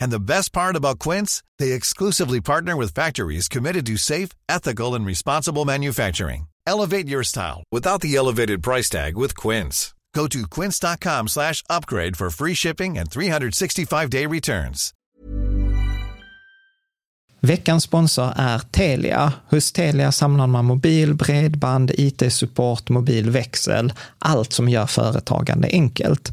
And the best part about Quince, they exclusively partner with factories committed to safe, ethical, and responsible manufacturing. Elevate your style without the elevated price tag with Quince. Go to quince.com/upgrade for free shipping and 365-day returns. Veckans sponsor är Telia. Hos Telia samlar man mobil, bredband, IT-support, mobilväxel, allt som gör företagande enkelt.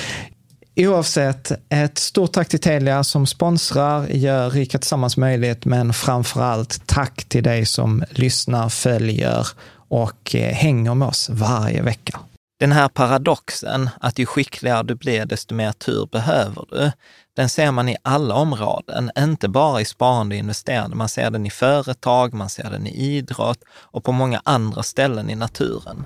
Oavsett, ett stort tack till Telia som sponsrar, gör Rika Tillsammans möjligt, men framför allt tack till dig som lyssnar, följer och eh, hänger med oss varje vecka. Den här paradoxen att ju skickligare du blir, desto mer tur behöver du. Den ser man i alla områden, inte bara i sparande och investerande. Man ser den i företag, man ser den i idrott och på många andra ställen i naturen.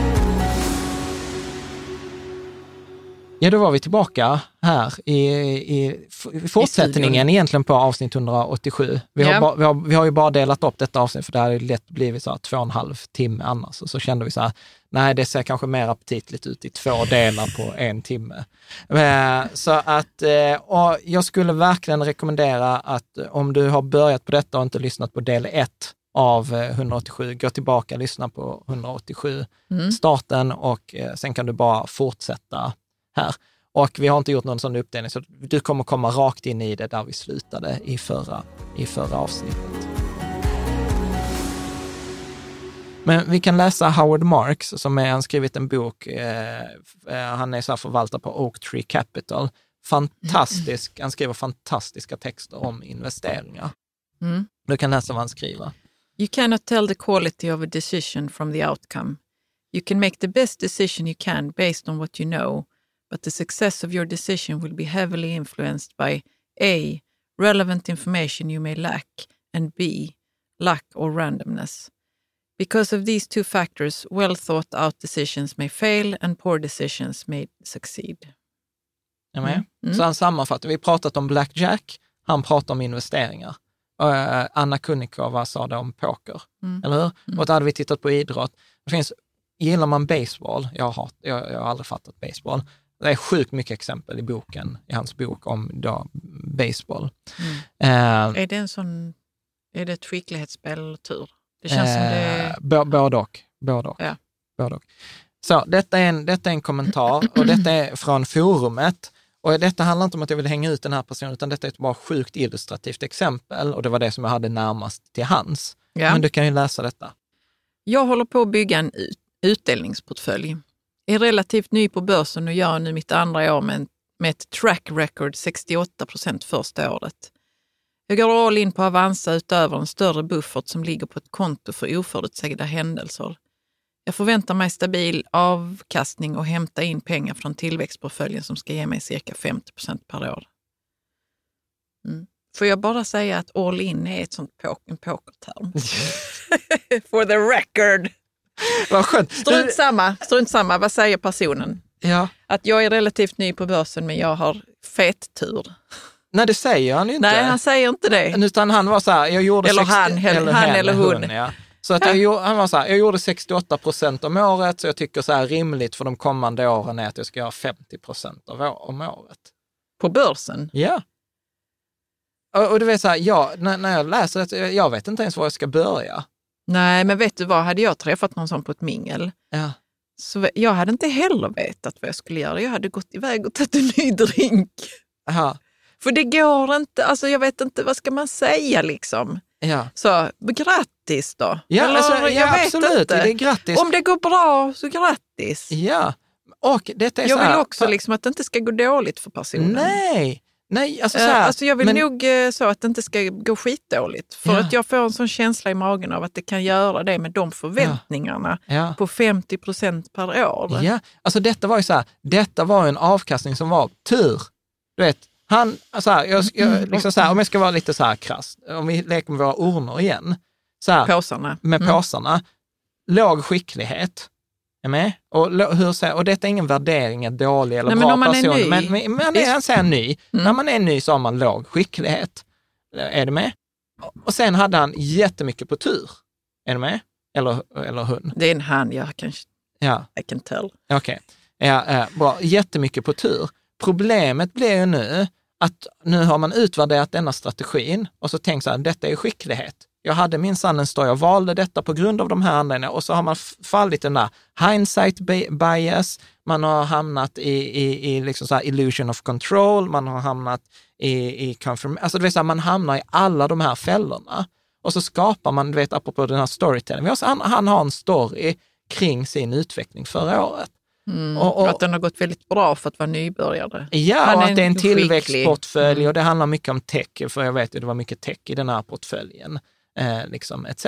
Ja, då var vi tillbaka här i, i, i fortsättningen egentligen på avsnitt 187. Vi har, Ja. ba, vi, har, vi har ju bara delat upp detta avsnitt, för det hade lätt blivit så här två och en halv timme annars. Och så kände vi så här, nej, det ser kanske mer aptitligt ut i två delar på en timme. Eh, Så att, eh, och jag skulle verkligen rekommendera att om du har börjat på detta och inte lyssnat på del ett av eh, 187, gå tillbaka och lyssna på 187 Mm. starten och eh, sen kan du bara fortsätta här. Och vi har inte gjort någon sån uppdelning, så du kommer komma rakt in i det där vi slutade i förra, i förra avsnittet. Men vi kan läsa Howard Marks som är, han skrivit en bok, eh, eh, han är så förvaltare på Oak Tree Capital. Fantastisk, han skriver fantastiska texter om investeringar. Mm. Du kan läsa vad han skriver. You cannot tell the quality of a decision from the outcome. You can make the best decision you can based on what you know, but the success of your decision will be heavily influenced by A. Relevant information you may lack, and B. Luck or randomness. Because of these two factors, well thought out decisions may fail and poor decisions may succeed. Är med? Mm. Mm. Så han sammanfattar, vi pratat om blackjack, han pratar om investeringar. Uh, Anna Kunnikova sa det om poker, Mm. eller hur? Mm. Och då hade vi tittat på idrott. Det finns, gillar man baseball, jag har, jag, jag har aldrig fattat baseball, Det är sjukt mycket exempel i boken, i hans bok om då baseball. Mm. Eh, Är det en sån, är det ett skicklighetsspel eller tur? Det känns som det eh, är... bo- både och. Både och. Ja. Både och. Så detta är, en, detta är en kommentar och detta är från forumet. Och detta handlar inte om att jag vill hänga ut den här personen, utan detta är ett bara sjukt illustrativt exempel och det var det som jag hade närmast till hands. Ja. Men du kan ju läsa detta. Jag håller på att bygga en ut- utdelningsportfölj. Är relativt ny på börsen och gör nu mitt andra år med, med ett track record 68 procent första året. Jag går all in på Avanza utöver en större buffert som ligger på ett konto för oförutsägda händelser. Jag förväntar mig stabil avkastning och hämta in pengar från tillväxtportföljen som ska ge mig cirka 50 procent per år. Mm. Får jag bara säga att all in är ett sånt pok- en pokerterm? For the record. Vad skönt. Strunt samma, strunt samma. Vad säger personen? Ja. Att jag är relativt ny på börsen men jag har fet tur. Nej, det säger han ju inte. Nej, han säger inte det. Utan han var så här, jag gjorde... Eller 60 han, eller- han eller hon. ja. Så att jag, han var så här, jag gjorde 68 procent om året, så jag tycker så här rimligt för de kommande åren är att jag ska göra 50 procent om året. På börsen. Ja. Och, och du vet så här, jag, när, när jag läser det, jag vet inte ens var jag ska börja. Nej, men vet du vad? Hade jag träffat någon sån på ett mingel, Ja. så jag hade inte heller vetat vad jag skulle göra. Jag hade gått iväg och tagit en ny drink. Aha. För det går inte, alltså jag vet inte, vad ska man säga liksom? Ja, Så grattis då. ja, Eller, alltså, ja jag vet absolut. inte. Det är grattis. Om det går bra, så grattis. Ja, och detta är Jag så här, vill också liksom att det inte ska gå dåligt för personen. Nej, nej, alltså så Eh, här. Alltså jag vill men- nog eh, så att det inte ska gå skitdåligt. För Ja. att jag får en sån känsla i magen av att det kan göra det med de förväntningarna Ja. på 50 procent per år. Ja, alltså detta var ju så här, detta var en avkastning som var tur. Du vet, han, så här, jag, jag, liksom så här, om jag ska vara lite så här krass, om vi leker med våra urnor igen, så här, Påsarna. med Mm. påsarna, låg skicklighet, är med? Och, hur, och detta är ingen värdering, är dålig eller Nej, men bra om man är person, ny- men, men, men Visst. han säger ny. Mm. När man är ny så har man låg skicklighet. Är du med? Och sen hade han jättemycket på tur. Är du med? Eller, eller hon. Det är en han, jag kan, Ja. I can tell. Okej, ja, eh, bra. Jättemycket på tur. Problemet blir ju nu att nu har man utvärderat denna strategin och så tänkt så här, detta är skicklighet. Jag hade minsann en story, jag valde detta på grund av de här anledningarna och så har man fallit i den där hindsight bi- bias, man har hamnat i, i, i liksom så illusion of control, man har hamnat i, i confirm, alltså det vill säga man hamnar i alla de här fällorna. Och så skapar man, du vet apropå den här storytelling, vi har, så- han, han har en story kring sin utveckling förra året. Mm. Och- och- att den har gått väldigt bra för att vara nybörjare. Ja, Han och att det är en tillväxtportfölj Mm. och det handlar mycket om tech, för jag vet ju det var mycket tech i den här portföljen, eh, liksom, etc.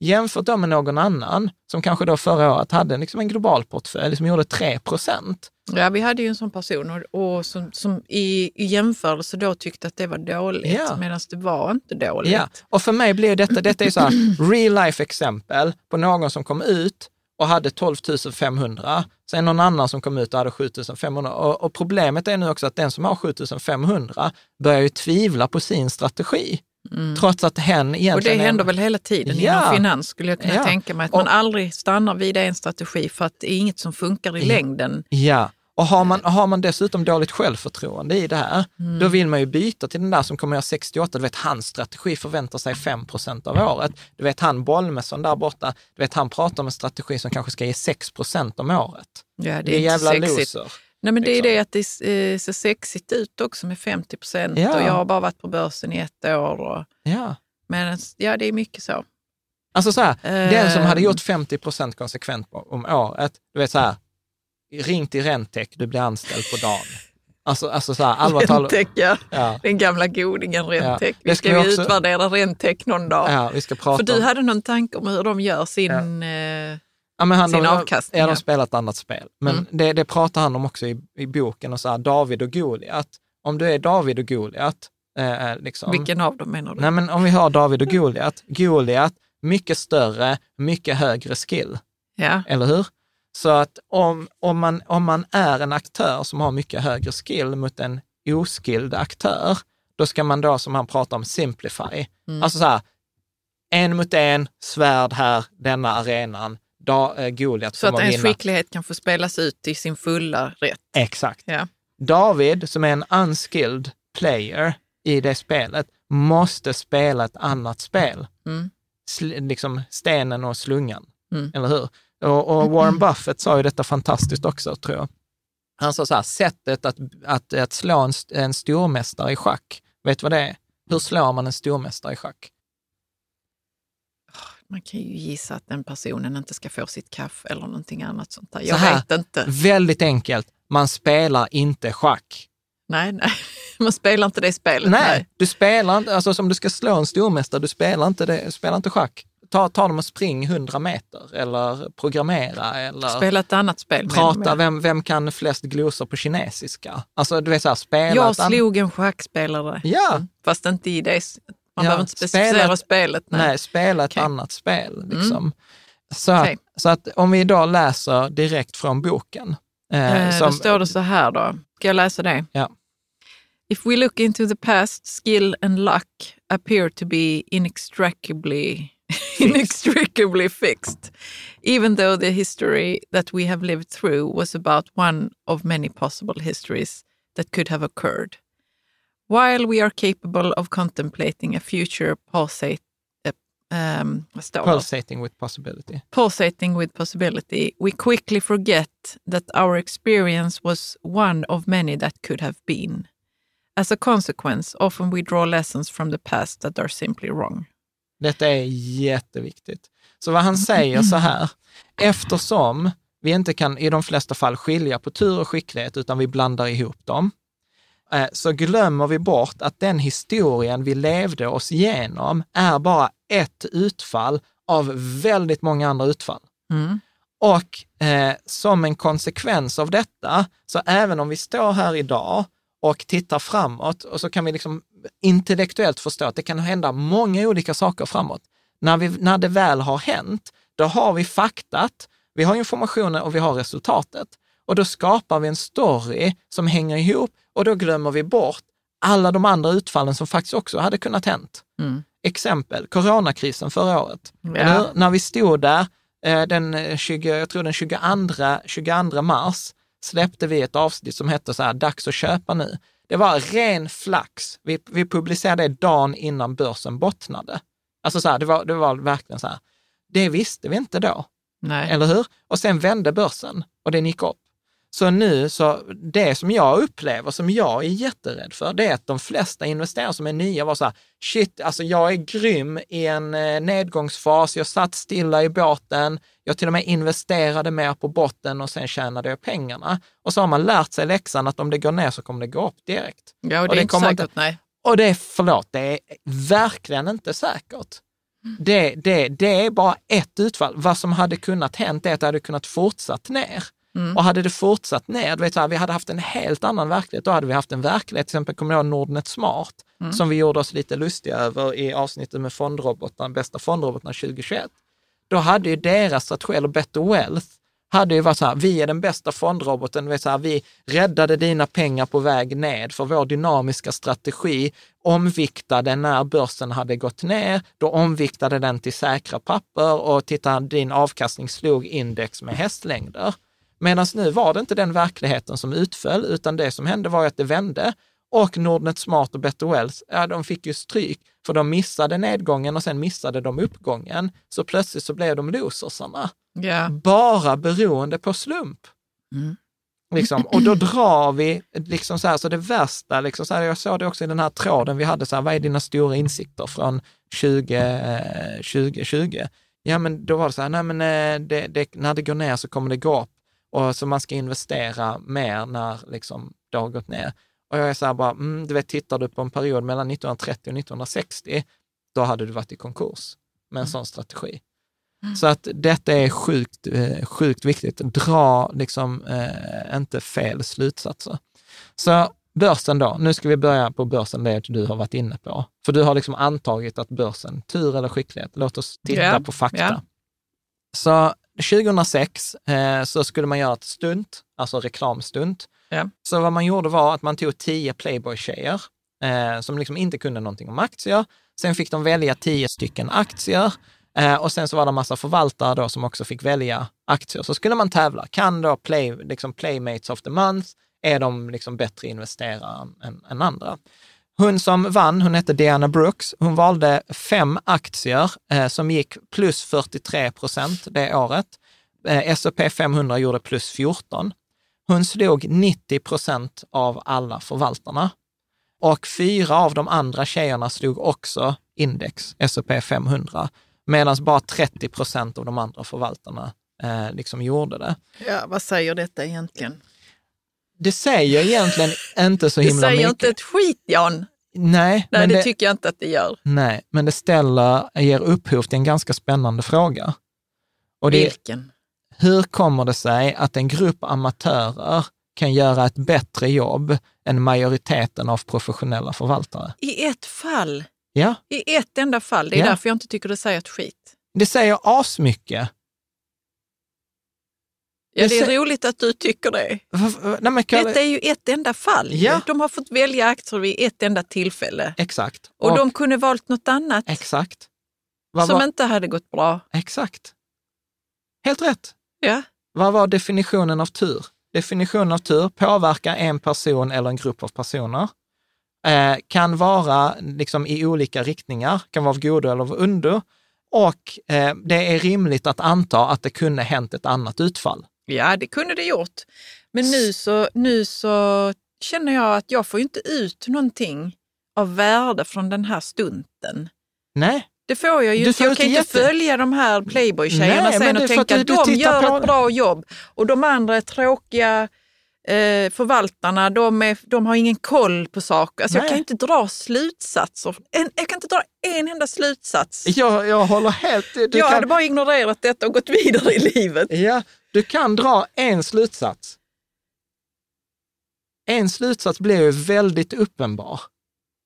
Jämfört då med någon annan som kanske då förra året hade liksom en global portfölj som gjorde 3 procent. Ja, vi hade ju en sån person och, och som, som i, i jämförelse då tyckte att det var dåligt, Ja. medan det var inte dåligt. Ja, och för mig blir detta, detta är så här real life exempel på någon som kom ut och hade 12 500, sen någon annan som kom ut och hade 7 500. Och, och problemet är nu också att den som har 7 500 börjar ju tvivla på sin strategi. Trots att hen egentligen Och det är händer väl hela tiden Ja. inom finans skulle jag kunna Ja. tänka mig. Att Och- man aldrig stannar vid en strategi för att det är inget som funkar i Ja. längden. Ja, och har man, har man dessutom dåligt självförtroende i det här, Mm. då vill man ju byta till den där som kommer göra 68. Du vet, hans strategi förväntar sig 5 procent av året. Du vet, han Bolmesson där borta, du vet, han pratar om en strategi som kanske ska ge 6 procent om året. Ja, det är, Det är jävla sexigt. loser. Nej, men det är liksom. det att det eh, ser sexigt ut också med 50 procent Ja. och jag har bara varit på börsen i ett år. Och, Ja. men ja, det är mycket så. Alltså så här, den som hade Ehm. gjort 50 procent konsekvent om året, du vet så här, ring till Rentec, du blir anställd på dagen. Alltså, alltså så här, talat. Rentec, ja. Ja, Den gamla godingen Rentec. Ja. Vi ska, ska vi också- utvärdera Rentec någon dag. ja, vi ska prata För du om... hade någon tanke om hur de gör sin... Eh, Ja, men han, sin de, avkastning, Ja, de spelar ett annat spel. Men Mm. det, det pratar han om också i, i boken, och så här, David och Goliat. Om du är David och Goliat, eh, liksom. vilken av dem menar du? Nej, men om vi har David och Goliat. Goliat, mycket större, mycket högre skill, Ja. eller hur? Så att om, om, man, om man är en aktör som har mycket högre skill mot en oskilled aktör, då ska man då, som han pratar om, simplify. Mm. Alltså så här, en mot en, svärd här, denna arenan, da, eh, Goliat Så att ens vinna. skicklighet kan få spelas ut i sin fulla rätt. Exakt. Ja. David, som är en unskilled player i det spelet, måste spela ett annat spel. Mm. Sl- liksom stenen och slungan, Mm. eller hur? Och, och Warren Buffett sa ju detta fantastiskt också, tror jag. Han sa så här, sättet att, att, att slå en, en stormästare i schack, vet du vad det är? Hur slår man en stormästare i schack? Man kan ju gissa att den personen inte ska få sitt kaffe eller någonting annat sånt där. Så Jag här. vet inte. Väldigt enkelt, man spelar inte schack. Nej, nej. Man spelar inte det spelet. Nej, du spelar inte, alltså som du ska slå en stormästare, du spelar inte, det, spelar inte schack. Ta, ta dem och spring 100 meter eller programmera eller Spela ett annat spel. prata, vem, vem kan flest glosor på kinesiska? Alltså du vet så här, spela Jag slog en schackspelare. Ja, Fast inte i det. Man Ja, behöver inte specificera spela spelet. nej. Nej. spela ett. Mm. annat spel. Liksom. Så, att, Okej. så att om vi idag läser direkt från boken. eh, Eh, Då står det så här då. Ska jag läsa det? Ja. If we look into the past, skill and luck appear to be inextricably, inextricably fixed, even though the history that we have lived through was about one of many possible histories that could have occurred. While we are capable of contemplating a future pulsate, uh, um? Pulsating with possibility. pulsating with possibility, we quickly forget that our experience was one of many that could have been. As a consequence, often we draw lessons from the past that are simply wrong. Detta är jätteviktigt. Så vad han säger så här, eftersom vi inte kan i de flesta fall skilja på tur och skicklighet, utan vi blandar ihop dem, eh, så glömmer vi bort att den historien vi levde oss igenom är bara ett utfall av väldigt många andra utfall. Mm. Och eh, som en konsekvens av detta, så även om vi står här idag och tittar framåt och så kan vi liksom intellektuellt förstå att det kan hända många olika saker framåt. När, vi, när det väl har hänt, då har vi faktat, vi har informationen och vi har resultatet. Och då skapar vi en story som hänger ihop och då glömmer vi bort alla de andra utfallen som faktiskt också hade kunnat hänt. Mm. Exempel, coronakrisen förra året. Ja. När vi stod där, eh, den, eh, 20, jag tror den 22, 22 mars, släppte vi ett avsnitt som hette så här, dags att köpa nu. Det var ren flax. Vi, vi publicerade det dagen innan börsen bottnade. Alltså så här, det var, det var verkligen så här. Det visste vi inte då, Nej. eller hur? Och sen vände börsen och den gick upp. Så nu, så det som jag upplever, som jag är jätterädd för, det är att de flesta investerare som är nya var så här, shit, alltså jag är grym i en eh, nedgångsfas, jag satt stilla i båten, jag till och med investerade mer på botten och sen tjänade jag pengarna. Och så har man lärt sig läxan att om det går ner så kommer det gå upp direkt. Ja, och och det är det inte kommer säkert. inte- Nej. Och det är, förlåt, det är verkligen inte säkert. Det, det, det är bara ett utfall. Vad som hade kunnat hänt är att det hade kunnat fortsatt ner. Och hade det fortsatt ner, du vet, så här, vi hade haft en helt annan verklighet. Då hade vi haft en verklighet, till exempel, kommer ihåg Nordnet Smart, som vi gjorde oss lite lustiga över i avsnittet med fondrobotarna, bästa fondrobotarna 2021. Då hade ju deras strategi, eller Better Wealth, hade ju varit så här, vi är den bästa fondroboten, vet så här, vi räddade dina pengar på väg ned för vår dynamiska strategi omviktade när börsen hade gått ner, då omviktade den till säkra papper och titta, din avkastning slog index med hästlängder. Medan nu var det inte den verkligheten som utföll, utan det som hände var att det vände och Nordnet Smart och Better Wells, ja, de fick ju stryk, för de missade nedgången och sen missade de uppgången. Så plötsligt så blev de losersarna Ja. bara beroende på slump. Mm. Liksom. Och då drar vi, liksom så här, så det värsta, liksom så här, jag såg det också i den här tråden vi hade, så här, vad är dina stora insikter från 20, eh, 2020? Ja, men då var det så här, nej men eh, det, det, när det går ner så kommer det gå upp. Och så man ska investera mer när liksom, det har gått ner. Och jag är så här bara, mm, du vet, tittar du på en period mellan 1930 och 1960, då hade du varit i konkurs med en sån strategi. Så att detta är sjukt, eh, sjukt viktigt. Dra liksom eh, inte fel slutsatser. Så börsen då, nu ska vi börja på börsen, det du har varit inne på. För du har liksom antagit att börsen, tur eller skicklighet, låt oss titta Ja, på fakta. ja. Så 2006 eh, så skulle man göra ett stunt, alltså reklamstunt. Ja. Så vad man gjorde var att man tog tio Playboy-tjejer eh, som liksom inte kunde någonting om aktier. Sen fick de välja tio stycken aktier Eh, och sen så var det en massa förvaltare då som också fick välja aktier. Så skulle man tävla. Kan då play, liksom Playmates of the Month, är de liksom bättre investerare än, än andra? Hon som vann, hon hette Diana Brooks, hon valde fem aktier eh, som gick plus 43 procent det året. Eh, S&P 500 gjorde plus 14. Hon slog 90 procent av alla förvaltarna. Och fyra av de andra tjejerna slog också index, S&P 500, medan bara 30 procent av de andra förvaltarna eh, liksom gjorde det. Ja, vad säger detta egentligen? Det säger egentligen inte så Det himla säger mycket. inte ett skit, Jan. Nej, Nej, men det, det, tycker jag inte att det gör. nej, men det ställer, ger upphov till en ganska spännande fråga. Och det, Vilken? hur kommer det sig att en grupp amatörer kan göra ett bättre jobb än majoriteten av professionella förvaltare? I ett fall. Ja, I ett enda fall. Det är Ja. därför jag inte tycker det säger ett skit. det säger asmycket. Ja, Det är roligt att du tycker det. Nej, men Kalle, Detta är ju ett enda fall. Ja. De har fått välja aktier vid ett enda tillfälle. Exakt. Och, de kunde valt något annat Exakt. Vad som var, inte hade gått bra. Exakt. Helt rätt. Ja. Vad var definitionen av tur? Definitionen av tur påverkar en person eller en grupp av personer. Eh, kan vara liksom i olika riktningar, kan vara av godo eller av ondo. Och eh, det är rimligt att anta att det kunde hänt ett annat utfall. Ja, det kunde det gjort. Men nu så, nu så känner jag att jag får inte ut någonting av värde från den här stunden. Nej, Det får jag ju inte. Jag kan inte jätte- följa de här Playboy-tjejerna sen och att tänka att du de gör på- ett bra jobb och de andra är tråkiga eh, förvaltarna, de, är, de har ingen koll på saker. Alltså jag kan inte dra slutsatser. En, jag kan inte dra en enda slutsats. jag, jag håller helt... Du jag kan, hade bara ignorerat detta och gått vidare i livet. ja, du kan dra en slutsats. En slutsats blir ju väldigt uppenbar.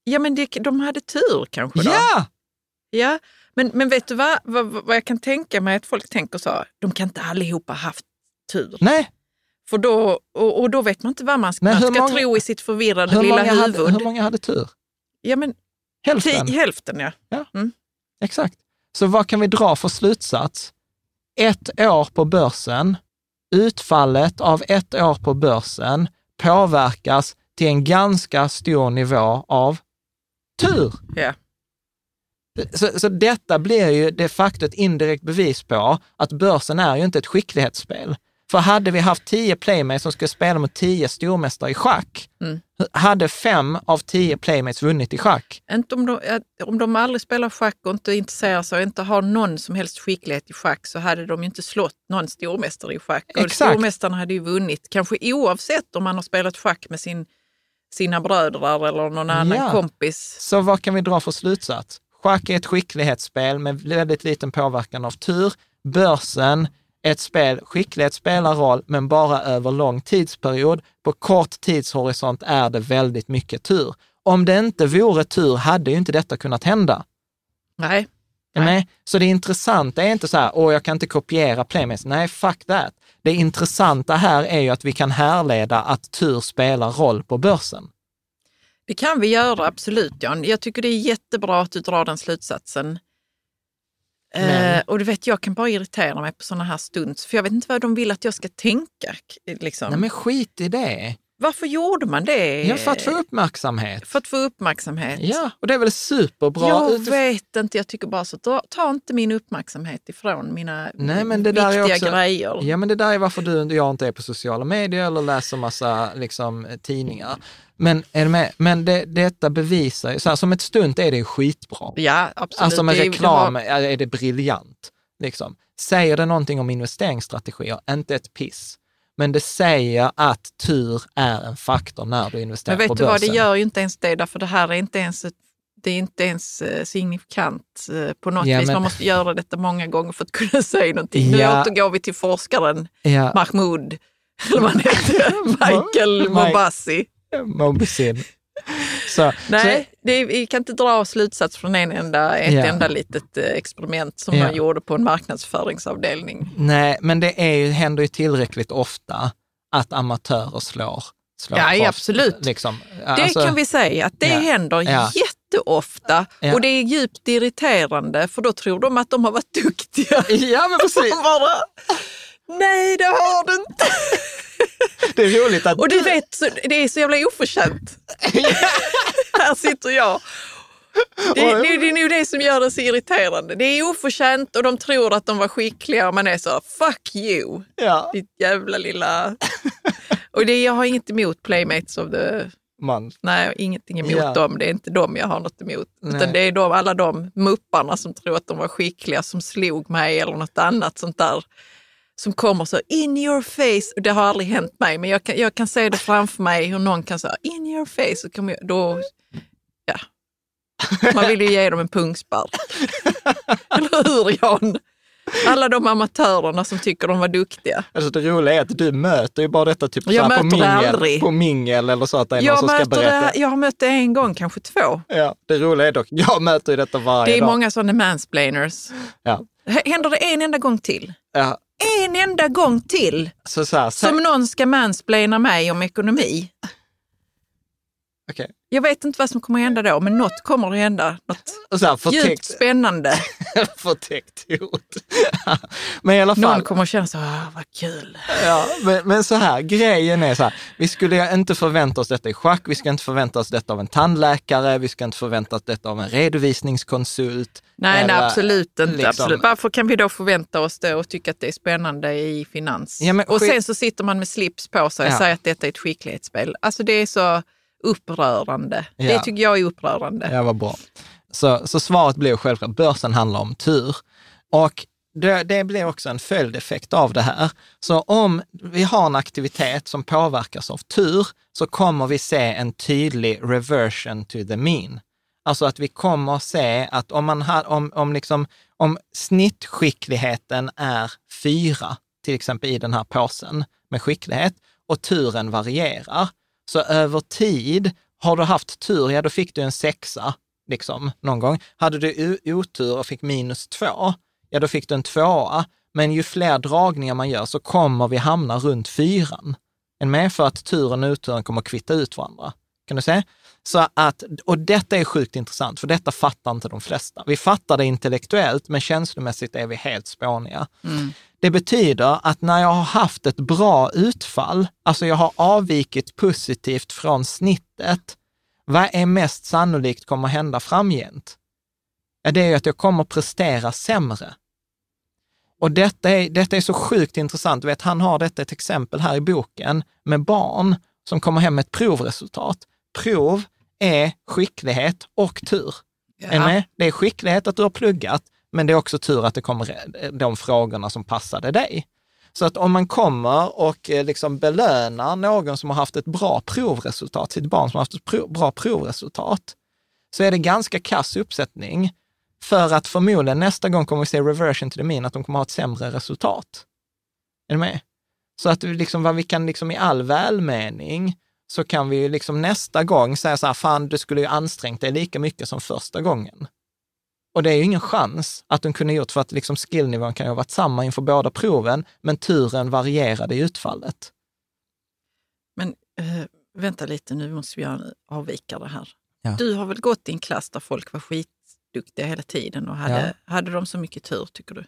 Ja, men det, de hade tur kanske då. Ja! Ja, men, men vet du vad, vad, vad jag kan tänka mig att folk tänker så? De kan inte allihopa haft tur. Nej, För då, och, och då vet man inte vad man ska, man ska många- tro i sitt förvirrade lilla huvud. hade, hur många hade tur? Ja, men Hälften. hälften ja. Exakt. Så vad kan vi dra för slutsats? Ett år på börsen, utfallet av ett år på börsen påverkas till en ganska stor nivå av tur. ja. Så, så detta blir ju de facto ett indirekt bevis på att börsen är ju inte ett skicklighetsspel. För hade vi haft tio playmates som skulle spela mot tio stormästare i schack, Mm. hade fem av tio playmates vunnit i schack. Inte om, de, om de aldrig spelar schack och inte intresserar sig och inte har någon som helst skicklighet i schack så hade de ju inte slått någon stormästare i schack. Och Exakt. stormästaren hade ju vunnit, kanske oavsett om man har spelat schack med sin, sina bröder eller någon annan Ja. kompis. Så vad kan vi dra för slutsats? Schack är ett skicklighetsspel med väldigt liten påverkan av tur. Börsen ett spel, skicklighet spelar roll, men bara över lång tidsperiod. På kort tidshorisont är det väldigt mycket tur. Om det inte vore tur hade ju inte detta kunnat hända. Nej, med? Så det intressanta är inte så här, åh, jag kan inte kopiera Playmates. Nej, fuck that. Det intressanta här är ju att vi kan härleda att tur spelar roll på börsen. det kan vi göra absolut Jan. Jag tycker det är jättebra att du drar den slutsatsen. Eh, och du vet, jag kan bara irritera mig på sådana här stunds, för jag vet inte vad de vill att jag ska tänka. Liksom. Nej, men skit i det. Varför gjorde man det? Ja, för att få uppmärksamhet. För att få uppmärksamhet. Ja, och det är väl superbra. jag utif- vet inte, jag tycker bara så, ta, ta inte min uppmärksamhet ifrån mina Nej, men det där är viktiga också- grejer. Ja, men det där är varför du och jag inte är på sociala medier eller läser massa liksom, tidningar. Men, är med? men det, detta bevisar ju, så här, som ett stunt är det skitbra. Ja, absolut. Alltså med är- reklam det har- är det briljant. Liksom. Säger det någonting om investeringsstrategier? Inte ett piss. Men det säger att tur är en faktor när du investerar Men på vet du vad, börsen. det gör ju inte ens det, därför det här är inte ens, ett, det är inte ens eh, signifikant eh, på något Ja, vis. men- Man måste göra detta många gånger för att kunna säga någonting. Nu Ja. återgår vi till forskaren Ja, Mahmoud, eller vad han heter, Michael. Mobassi. Mobisin. Så, Nej, det är, vi kan inte dra slutsats från en enda, ett Ja. enda litet eh, experiment som Ja. man gjorde på en marknadsföringsavdelning. Nej, men det är ju, händer ju tillräckligt ofta att amatörer slår, slår Ja, ja, proffs, absolut. Liksom. Det Alltså, kan vi säga att det ja, händer ja. jätteofta. Och det är djupt irriterande för då tror de att de har varit duktiga. Ja, men precis. Bara, Nej, det har du inte. Det är roligt att Och du vet, det är så jävla oförtjänt. Här sitter jag. Det, det, det är nog det som gör det så irriterande. Det är oförtjänt och de tror att de var skickliga och man är så, fuck you, Ja, ditt jävla lilla... Och det, jag har inget emot Playmates of the... man. Nej, ingenting emot Ja. dem. Det är inte dem jag har något emot. Nej. Utan det är de, alla de mupparna som tror att de var skickliga som slog mig eller något annat sånt där. Som kommer så in your face. Och det har aldrig hänt mig, men jag kan, jag kan se det framför mig hur någon kan säga in your face. Och jag, då, ja. Man vill ju ge dem en pungspark. Eller hur Jan? Alla de amatörerna som tycker de var duktiga. Alltså det roliga är att du möter ju bara detta typ Jag så på, mingel, på mingel eller så att det är någon Jag, som ska berätta. det, jag har mött det en gång, kanske två. Ja, det roliga är dock, jag möter ju detta varje Det är dag. många sådana mansplainers. Ja. Händer det en enda gång till? Ja, En enda gång till så så här, som någon ska mansplaina mig om ekonomi. okej. Jag vet inte vad som kommer att hända då, men något kommer att hända. Något så här, djupt förtäckt, spännande. förtäckt hot. men i alla fall, Någon kommer att känna så, ah, vad kul. ja, men, men så här, grejen är så här, vi skulle inte förvänta oss detta i schack, vi ska inte förvänta oss detta av en tandläkare, vi ska inte förvänta oss detta av en redovisningskonsult. Nej, nej eller absolut inte. liksom- Absolut. Varför kan vi då förvänta oss det och tycka att det är spännande i finans? Ja, men och sen så sitter man med slips på sig och Ja. säger att detta är ett skicklighetsspel. Alltså det är så upprörande. Det Ja. tycker jag är upprörande. Ja, vad bra. Så, så svaret blir självklart, börsen handlar om tur. Och det, det blir också en följdeffekt av det här. Så om vi har en aktivitet som påverkas av tur, så kommer vi se en tydlig reversion to the mean. Alltså att vi kommer se att om, man har, om, om, liksom, om snittskickligheten är fyra, till exempel i den här påsen med skicklighet, och turen varierar, så över tid, har du haft tur, ja då fick du en sexa, liksom, någon gång. Hade du otur och fick minus två, ja då fick du en tvåa. Men ju fler dragningar man gör så kommer vi hamna runt fyran. En med för att turen och oturen kommer att kvitta ut varandra. Kan du se? Så att, och detta är sjukt intressant, för detta fattar inte de flesta. Vi fattar det intellektuellt, men känslomässigt är vi helt spåniga. Det betyder att när jag har haft ett bra utfall, alltså jag har avvikit positivt från snittet, vad är mest sannolikt kommer hända framgent? Ja, det är ju att jag kommer prestera sämre. Och detta är, detta är så sjukt intressant. Du vet, han har detta ett exempel här i boken med barn som kommer hem med ett provresultat. Prov är skicklighet och tur. Med? Det är skicklighet att du har pluggat, men det är också tur att det kommer de frågorna som passade dig. Så att om man kommer och eh, liksom belönar någon som har haft ett bra provresultat, sitt barn som har haft ett prov, bra provresultat, så är det ganska kass uppsättning. För att förmodligen nästa gång kommer vi se reversion to the mean, att de kommer ha ett sämre resultat. Är du med? Så att vi liksom, vad vi kan liksom i all välmening, så kan vi ju liksom nästa gång säga så här, fan du skulle ju ansträngt dig lika mycket som första gången. Och det är ju ingen chans att de kunde gjort för att liksom skillnivån kan ju ha varit samma inför båda proven, men turen varierade i utfallet. Men eh, vänta lite, nu måste vi en avvikare här. Ja. Du har väl gått i en klass där folk var skitduktiga hela tiden och hade, hade de så mycket tur tycker du?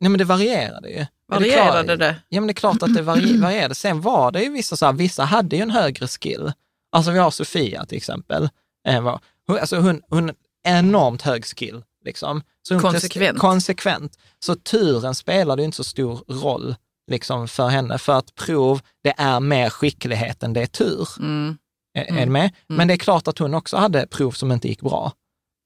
Nej men det varierade ju. Varierade det? det? Ja men det är klart att det vari- varierade. Sen var det ju vissa så här, vissa hade ju en högre skill. Alltså vi har Sofia till exempel. Eh, alltså hon, hon enormt hög skill. Liksom. Så Konsekvent. konsekvent. Så turen spelade ju inte så stor roll liksom, för henne, för att prov, det är mer skicklighet än det är tur. Mm. Är, är du med? Men det är klart att hon också hade prov som inte gick bra.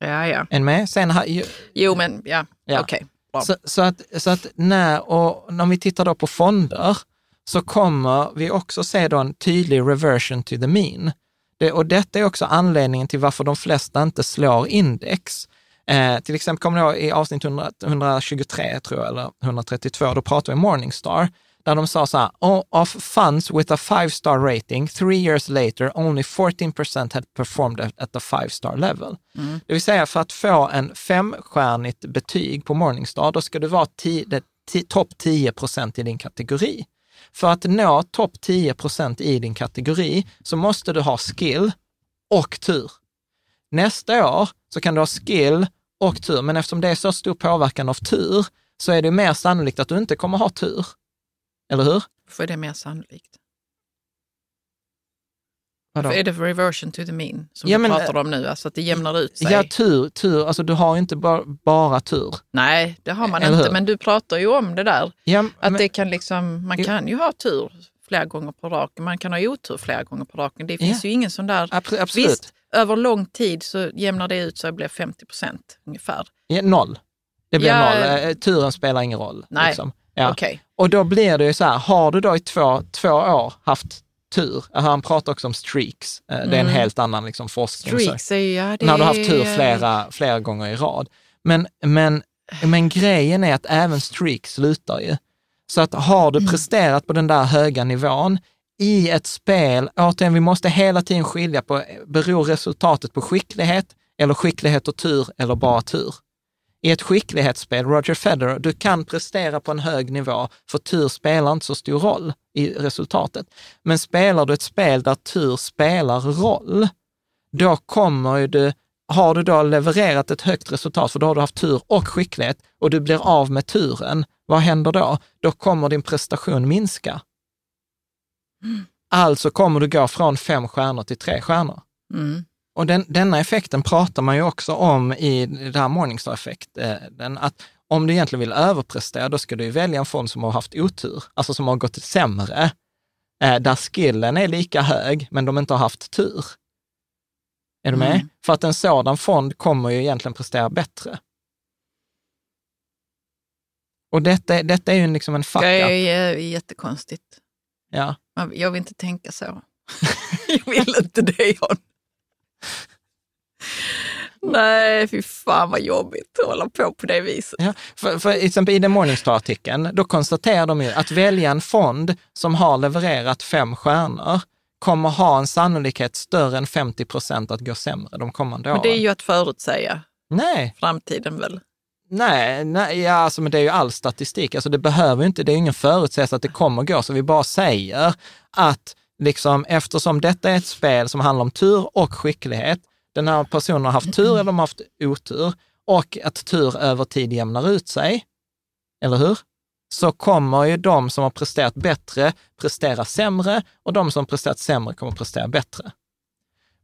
Ja, ja. Är du med? Sen, ju- Jo, men ja, Ja. okej. bra så, så, att, så att när, och när vi tittar då på fonder, så kommer vi också se då en tydlig reversion to the mean. Det, och detta är också anledningen till varför de flesta inte slår index. Eh, till exempel kommer jag i avsnitt 100, 123, tror jag, eller 132, då pratar vi om Morningstar, där de sa så här, "Oh, of funds with a five star rating, three years later, only 14% had performed at- the five star level. Det vill säga, för att få en femstjärnigt betyg på Morningstar, då ska du vara topp 10 procent i din kategori. För att nå topp 10 procent i din kategori så måste du ha skill och tur. Nästa år så kan du ha skill och tur, men eftersom det är så stor påverkan av tur så är det mer sannolikt att du inte kommer ha tur. Eller hur? För är det mer sannolikt? Vadå? Är det reversion to the mean som Ja, du men, pratar om nu? Alltså att det jämnar ut sig? Ja, tur, tur, alltså du har inte bara, bara tur. Nej, det har man Eller inte. hur? Men du pratar ju om det där. Ja, Att men, det kan liksom, man kan ju ha tur flera gånger på raken. Man kan ha otur flera gånger på raken. Det finns ju ingen sån där... abs- absolut. Visst, över lång tid så jämnar det ut så det blir 50 procent ungefär. Ja, noll. Det blir Ja. noll. Eh, Turen spelar ingen roll. Nej. Liksom. Ja. Okej. Och då blir det ju så här, har du då i två, två år haft tur, han pratar också om streaks, Eh, det är en helt annan liksom forskning. Streaks. Ja, det när du har haft tur flera, flera gånger i rad. Men, men, men grejen är att även streaks slutar ju. Så att har du presterat på den där höga nivån i ett spel, återigen, vi måste hela tiden skilja på, beror resultatet på skicklighet eller skicklighet och tur eller bara tur? I ett skicklighetsspel, Roger Federer, du kan prestera på en hög nivå, för tur spelar inte så stor roll i resultatet. Men spelar du ett spel där tur spelar roll, då kommer ju du, har du då levererat ett högt resultat, för då har du haft tur och skicklighet och du blir av med turen, vad händer då? Då kommer din prestation minska. Alltså kommer du gå från fem stjärnor till tre stjärnor. Mm. Och den, denna effekten pratar man ju också om i det här Morningstar-effekten, att om du egentligen vill överprestera, då ska du ju välja en fond som har haft otur, alltså som har gått sämre, eh, där skillen är lika hög, men de inte har haft tur. Är du med? Mm. För att en sådan fond kommer ju egentligen prestera bättre. Och detta, detta är ju liksom en fuck Det är ju jättekonstigt. Ja. Jag vill inte tänka så. jag vill inte det, John. Nej, fy fan vad jobbigt att hålla på på det viset. Ja, för, för till exempel i den Morningstar-artikeln, då konstaterar de ju att välja en fond som har levererat fem stjärnor kommer ha en sannolikhet större än 50 procent att gå sämre de kommande Men åren. det är ju att förutsäga Nej, framtiden väl? nej, nej ja, alltså, men det är ju all statistik. Alltså, det behöver inte, det är ingen förutsägelse att det kommer gå, så vi bara säger att liksom, eftersom detta är ett spel som handlar om tur och skicklighet, den här personen har haft tur eller de har haft otur, och att tur över tid jämnar ut sig, eller hur? Så kommer ju de som har presterat bättre prestera sämre och de som presterat sämre kommer prestera bättre.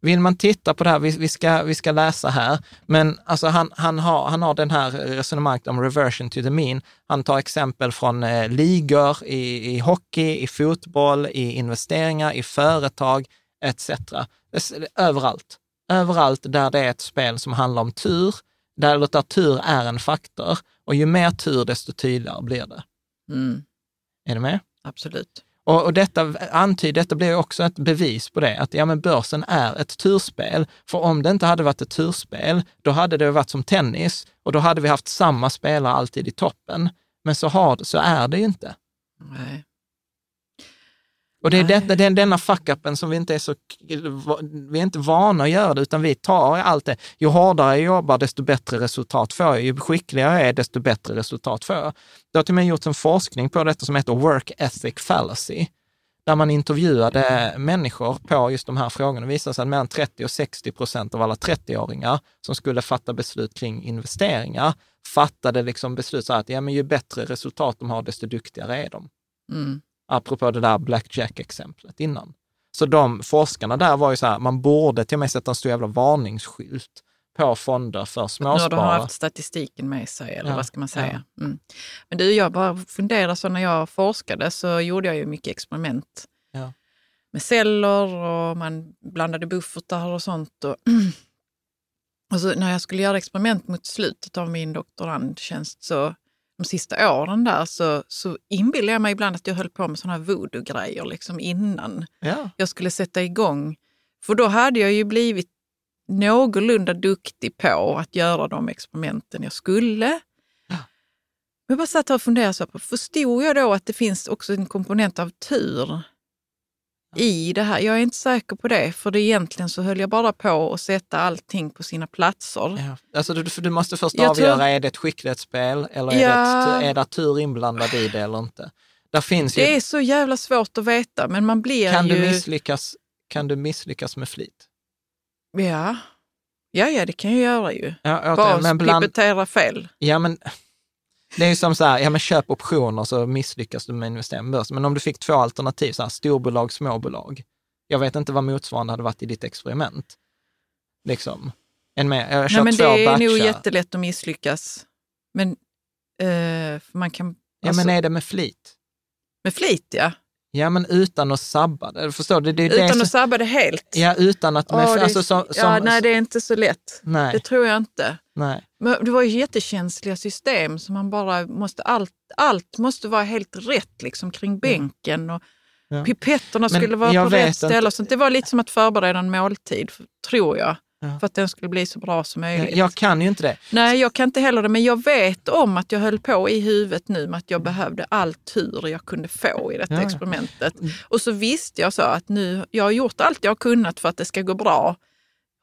Vill man titta på det här, vi, vi, ska, vi ska läsa här, men alltså han, han, har, han har den här resonemanget om reversion to the mean. Han tar exempel från eh, ligor i, i hockey, i fotboll, i investeringar, i företag etc. Överallt. Överallt där det är ett spel som handlar om tur, där, där tur är en faktor. Och ju mer tur, desto tydligare blir det. Mm, Är du med? absolut. Och, och detta antyder, detta blir också ett bevis på det, att ja, men börsen är ett turspel. För om det inte hade varit ett turspel, då hade det varit som tennis och då hade vi haft samma spelare alltid i toppen. Men så, har, så är det ju inte. Nej. Och det är detta, den, denna fuck-upen som vi inte är så, vi är inte vana att göra det, utan vi tar allt det. Ju hårdare jag jobbar, desto bättre resultat får jag. Ju skickligare jag är, desto bättre resultat får jag. Det har till och med gjorts en forskning på detta som heter work ethic fallacy, där man intervjuade människor på just de här frågorna. Det visade sig att mellan 30 och 60 procent av alla 30-åringar som skulle fatta beslut kring investeringar fattade liksom beslut så här att ja, men ju bättre resultat de har, desto duktigare är de Mm. Apropå det där Blackjack-exemplet innan. Så de forskarna där var ju så här, man borde till och med sätta en stor jävla varningsskylt på fonder för Nu har de småsparare. haft statistiken med sig, eller Ja, vad ska man säga. Mm. Men du, jag bara funderar, så när jag forskade så gjorde jag ju mycket experiment Ja. med celler och man blandade buffertar och sånt. Och, och så när jag skulle göra experiment mot slutet av min doktorandtjänst så de sista åren där så, så inbillade jag mig ibland att jag höll på med sådana här voodoo-grejer liksom innan Ja, jag skulle sätta igång. För då hade jag ju blivit någorlunda duktig på att göra de experimenten jag skulle. Ja. Jag bara satt här och funderade, så på, förstod jag då att det finns också en komponent av tur i det här? Jag är inte säker på det, för det egentligen så höll jag bara på att sätta allting på sina platser. ja. Alltså du, du måste först Jag tror- avgöra, är det ett skicklighetsspel eller är, Ja. det ett, är det tur inblandad i det eller inte? Där finns ju, Det är så jävla svårt att veta, men man blir kan, ju... du misslyckas, kan du misslyckas med flit? Ja. Ja, ja, det kan jag göra ju. Ja, återigen, Bara men bland, fel. ja, men det är ju som så här, ja men köp optioner så misslyckas du med investering i börsen. Men om du fick två alternativ, så här, storbolag, småbolag. Jag vet inte vad motsvarande hade varit i ditt experiment. Liksom. En med, jag Nej, men det är batchar. nog jättelätt att misslyckas. Men eh, man kan... Ja, alltså, men är det med flit? Med flit, ja. Ja, men utan att sabba det. Förstår du? Det är det Utan som- att sabba det helt. Ja, utan att... Med, det är- alltså, som, som, ja, nej, det är inte så lätt. nej, Det tror jag inte. nej. Men det var ju jättekänsliga system som man bara måste, allt, allt måste vara helt rätt liksom kring bänken och Ja. pipetterna Men skulle vara jag på rätt ställe. sånt. Det var lite som att förbereda en måltid, tror jag, Ja. för att den skulle bli så bra som möjligt. Jag kan ju inte det. Nej, jag kan inte heller det, men jag vet om att jag höll på i huvudet nu med att jag behövde all tur jag kunde få i detta Ja, ja. experimentet. Och så visste jag så att nu, jag har gjort allt jag har kunnat för att det ska gå bra.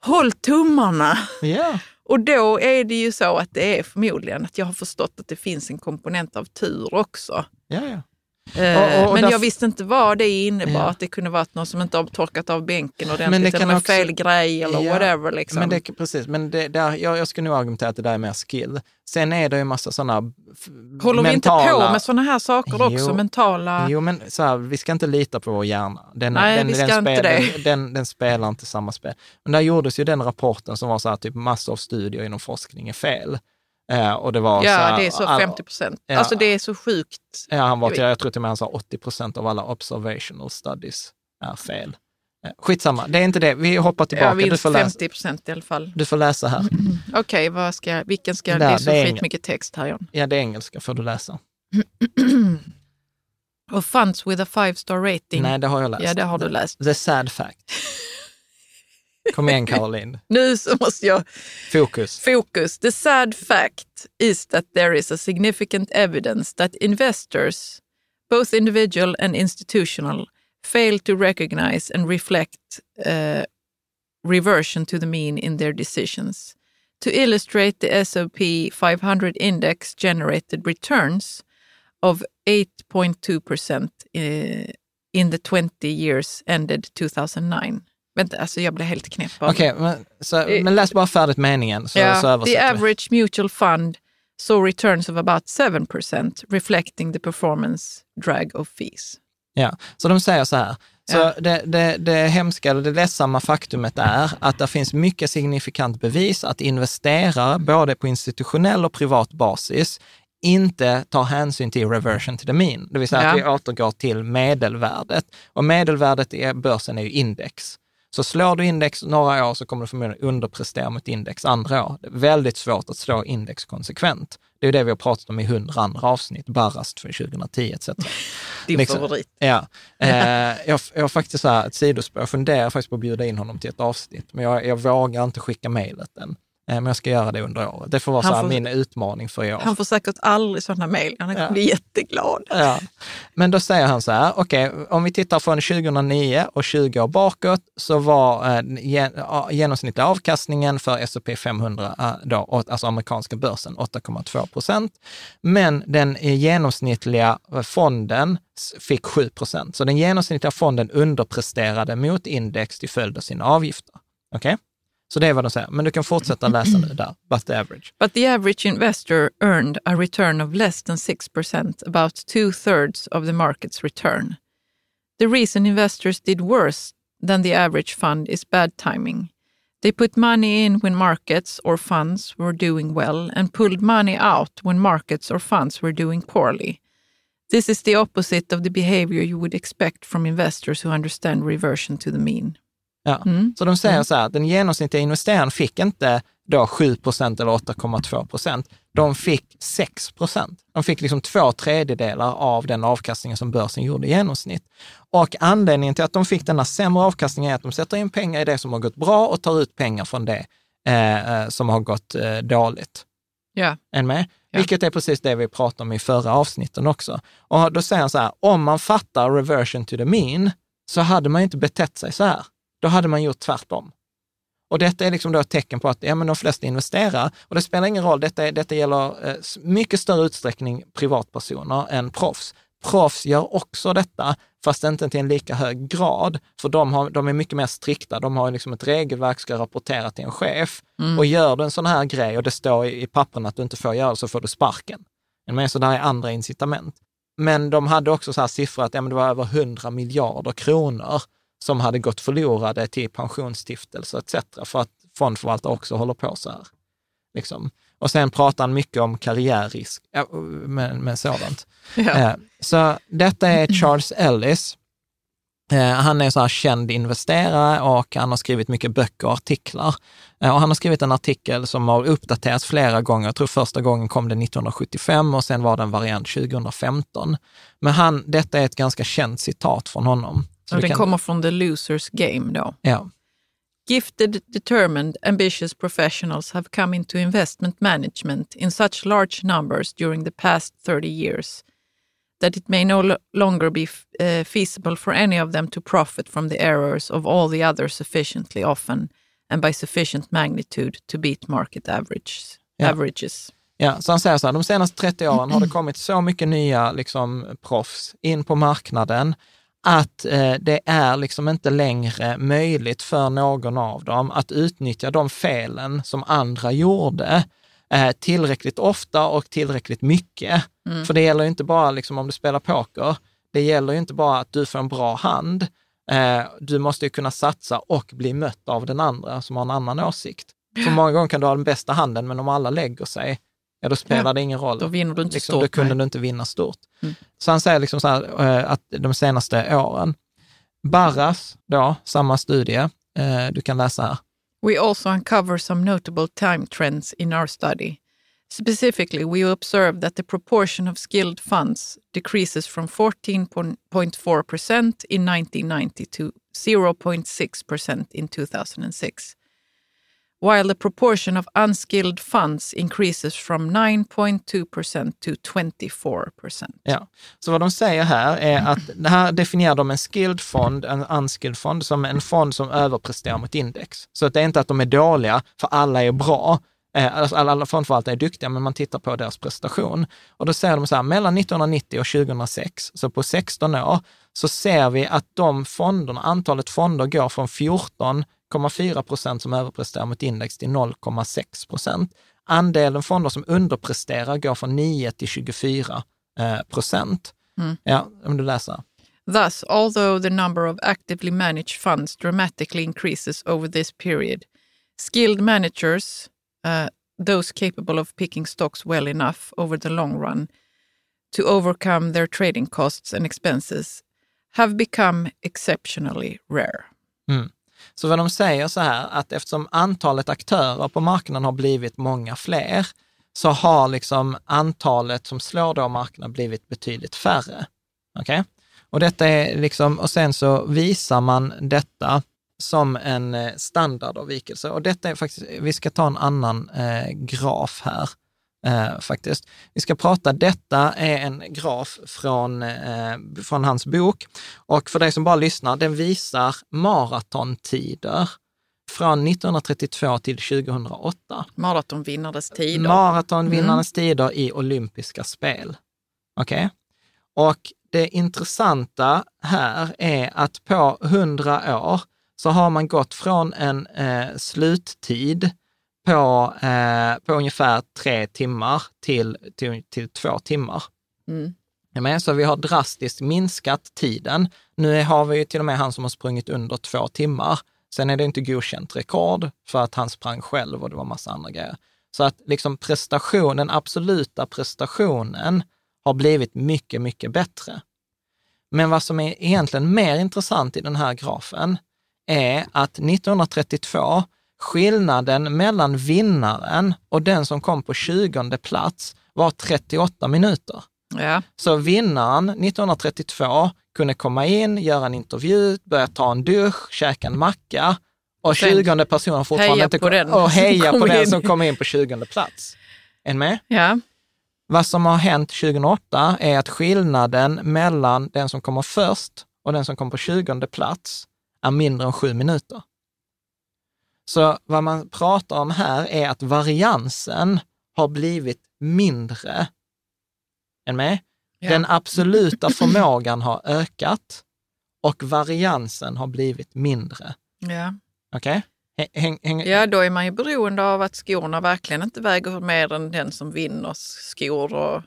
Håll tummarna! Ja, Och då är det ju så att det är förmodligen att jag har förstått att det finns en komponent av tur också. ja, ja. Eh, Och- och men jag visste inte vad det innebar, Ja. att det kunde vara någon som inte har torkat av bänken Men det ordentligt kan eller med också- fel grej eller Ja, whatever. Liksom. Men det, precis, men det, där, jag, jag skulle nog argumentera att det där är mer skill. Sen är det ju massa sådana Håller vi inte mentala... på med sådana här saker också? Jo. Mentala... Jo, men så här, vi ska inte lita på vår hjärna. Den, Nej, den, vi den ska inte spel- det. Den, den, den spelar inte samma spel. Men där gjordes ju den rapporten som var så här, typ massor av studier inom forskning är fel. Eh, och det var Ja, här, det är så all- 50 procent. Ja. Alltså det är så sjukt. Ja, han var till, Jag jag tror till och med han sa 80 procent av alla observational studies är fel. Eh, Skitsamma, det är inte det. Vi hoppar Jag tillbaka. Får, läsa, 50 procent i alla fall. du får läsa här. Okej, ska jag- vilken ska jag... Det är så det skitmycket text här, John. Ja, det är engelska får du läsa. Och funds with a five star rating. Nej, det har jag läst. Ja, det har du läst. The sad fact. Kom igen Caroline. Nu så måste jag... Fokus. Focus. The sad fact is that there is a significant evidence that investors, both individual and institutional, fail to recognize and reflect uh, reversion to the mean in their decisions. To illustrate, the S&P 500 index generated returns of 8.2% uh, in the 20 years ended 2009. Vänta, alltså jag blir helt knäpp av Okej, men, så- men läs bara färdigt meningen så, Yeah, så the vi. average mutual fund saw returns of about 7%, reflecting the performance drag of fees. Ja, så de säger så här. Så Ja. det, det, det hemska, eller det ledsamma faktumet är att det finns mycket signifikant bevis att investerare, både på institutionell och privat basis, inte tar hänsyn till reversion to the mean, det vill säga att Ja. vi återgår till medelvärdet. Och medelvärdet i börsen är ju index. Så slår du index några år så kommer du förmodligen underprestera mot index andra år. Det är väldigt svårt att slå index konsekvent. Det är det vi har pratat om i hundra andra avsnitt, Barrast för 2010 etc. Din Liksom. favorit. Ja, eh, jag, jag har faktiskt så här, ett sidospår, jag funderar faktiskt på att bjuda in honom till ett avsnitt, men jag, jag vågar inte skicka mejlet än. Eh, men jag ska göra det under året. Det får vara Han så får- min utmaning för i år. Han får säkert aldrig sådana mejl. Han kommer Ja. bli jätteglad. Ja. Men då säger han så här, okej, om vi tittar från 2009 och 20 år bakåt så var eh, genomsnittliga avkastningen för S&P 500, eh, då, alltså amerikanska börsen, 8,2 procent. Men den genomsnittliga fonden fick 7 procent. Så den genomsnittliga fonden underpresterade mot index till följd av sina avgifter. Okej? Så det är vad de säger. Men du kan fortsätta läsa nu där, but the average. But the average investor earned a return of less than 6 percent, about two thirds of the market's return. The reason investors did worse than the average fund is bad timing. They put money in when markets or funds were doing well and pulled money out when markets or funds were doing poorly. This is the opposite of the behavior you would expect from investors who understand reversion to the mean. Ja. Mm. Så de säger så här, den genomsnittliga investeraren fick inte då 7 procent eller 8,2 procent. De fick 6 procent. De fick liksom två tredjedelar av den avkastningen som börsen gjorde i genomsnitt. Och anledningen till att de fick denna sämre avkastning är att de sätter in pengar i det som har gått bra och tar ut pengar från det eh, eh, som har gått eh, dåligt. Ja. Än med? Ja. Vilket är precis det vi pratade om i förra avsnitten också. Och då säger han så här, om man fattar reversion to the mean, så hade man inte betett sig så här. Då hade man gjort tvärtom. Och detta är liksom då ett tecken på att ja, men de flesta investerar, och det spelar ingen roll, detta, detta gäller eh, mycket större utsträckning privatpersoner än proffs. proffs gör också detta, fast inte till en lika hög grad, för de, har, de är mycket mer strikta. De har liksom ett regelverk, ska rapportera till en chef. Och gör du en sån här grej och det står i, i pappren att du inte får göra så får du sparken. Men så där är andra incitament. Men de hade också så här siffror att ja, men det var över 100 miljarder kronor som hade gått förlorade till pensionsstiftelser etc. för att fondförvaltare också håller på så här. Liksom. Och sen pratar han mycket om karriärrisk ja, med, med sådant. Ja. Eh, så detta är Charles Ellis. Eh, han är så här känd investerare och han har skrivit mycket böcker och artiklar. Eh, och han har skrivit en artikel som har uppdaterats flera gånger. Jag tror första gången kom det 1975 och sen var det en variant 2015. Men han, detta är ett ganska känt citat från honom. Så den kan- kommer från The Losers Game då. Ja. Gifted, determined, ambitious professionals have come into investment management in such large numbers during the past 30 years that it may no lo- longer be uh, feasible for any of them to profit from the errors of all the others sufficiently often and by sufficient magnitude to beat market averages. Ja. averages. Ja, så han säger så här, de senaste 30 åren har det kommit så mycket nya liksom, proffs in på marknaden att eh, det är liksom inte längre möjligt för någon av dem att utnyttja de felen som andra gjorde eh, tillräckligt ofta och tillräckligt mycket. För det gäller ju inte bara liksom, om du spelar poker, det gäller ju inte bara att du får en bra hand, eh, du måste ju kunna satsa och bli mött av den andra som har en annan åsikt. För många gånger kan du ha den bästa handen, men om alla lägger sig, ja då spelar Ja, det ingen roll. Då vinner du inte liksom, stort. då kunde nej. du inte vinna stort. Mm. Så han säger liksom så här, eh, att de senaste åren, Barras, då, samma studie, eh, du kan läsa här. We also uncover some notable time trends in our study. Specifically, we observe that the proportion of skilled funds decreases from 14.4% in 1990 to 0.6% in 2006, while the proportion of unskilled funds increases from 9.2% to 24%. Ja. Så vad de säger här är att det här definierar de en skilled fond, en unskilled fond, som en fond som överpresterar mot index. Så att det är inte att de är dåliga, för alla är bra. Eh, alltså alla, alla fondförvaltare är duktiga, men man tittar på deras prestation. Och då säger de så här, mellan 1990 och 2006, så på 16 år, så ser vi att de fonderna, antalet fonder går från 14 14,4 procent som överpresterar mot index till 0,6 procent. Andelen fonder som underpresterar går från 9 till 24 eh, procent. Ja, om du läser. Thus, although the number of actively managed funds dramatically increases over this period, skilled managers, uh, those capable of picking stocks well enough over the long run to overcome their trading costs and expenses, have become exceptionally rare. Så vad de säger så här, att eftersom antalet aktörer på marknaden har blivit många fler, så har liksom antalet som slår då marknaden blivit betydligt färre. Okay? Och detta är liksom, och sen så visar man detta som en eh, standardavvikelse. Och detta är faktiskt, vi ska ta en annan eh, graf här. Eh, faktiskt. Vi ska prata, detta är en graf från, eh, från hans bok. Och för dig som bara lyssnar, den visar maratontider från 1932 till 2008. Maratonvinnarnas tider. Maratonvinnarnas tider i olympiska spel. Okej? Och det intressanta här är att på 100 år så har man gått från en eh, sluttid på, eh, på ungefär tre timmar till, till, till två timmar. Mm. Så vi har drastiskt minskat tiden. Nu har vi ju till och med han som har sprungit under två timmar. Sen är det inte godkänt rekord för att han sprang själv och det var massa andra grejer. Så att liksom prestation, den absoluta prestationen har blivit mycket, mycket bättre. Men vad som är egentligen mer intressant i den här grafen är att 1932, skillnaden mellan vinnaren och den som kom på 20 plats var 38 minuter. Ja. Så vinnaren 1932 kunde komma in, göra en intervju, börja ta en dusch, käka en macka och sen 20 personer fortfarande heja inte på kom, den och heja kom på den in. som kom in på 20 plats. En med? ja. Vad som har hänt 2008 är att skillnaden mellan den som kommer först och den som kommer på 20 plats är mindre än sju minuter. Så vad man pratar om här är att variansen har blivit mindre än med. Ja. Den absoluta förmågan har ökat och variansen har blivit mindre. Ja. Okej? Häng, häng, ja, då är man ju beroende av att skorna verkligen inte väger mer än den som vinner skor. Och,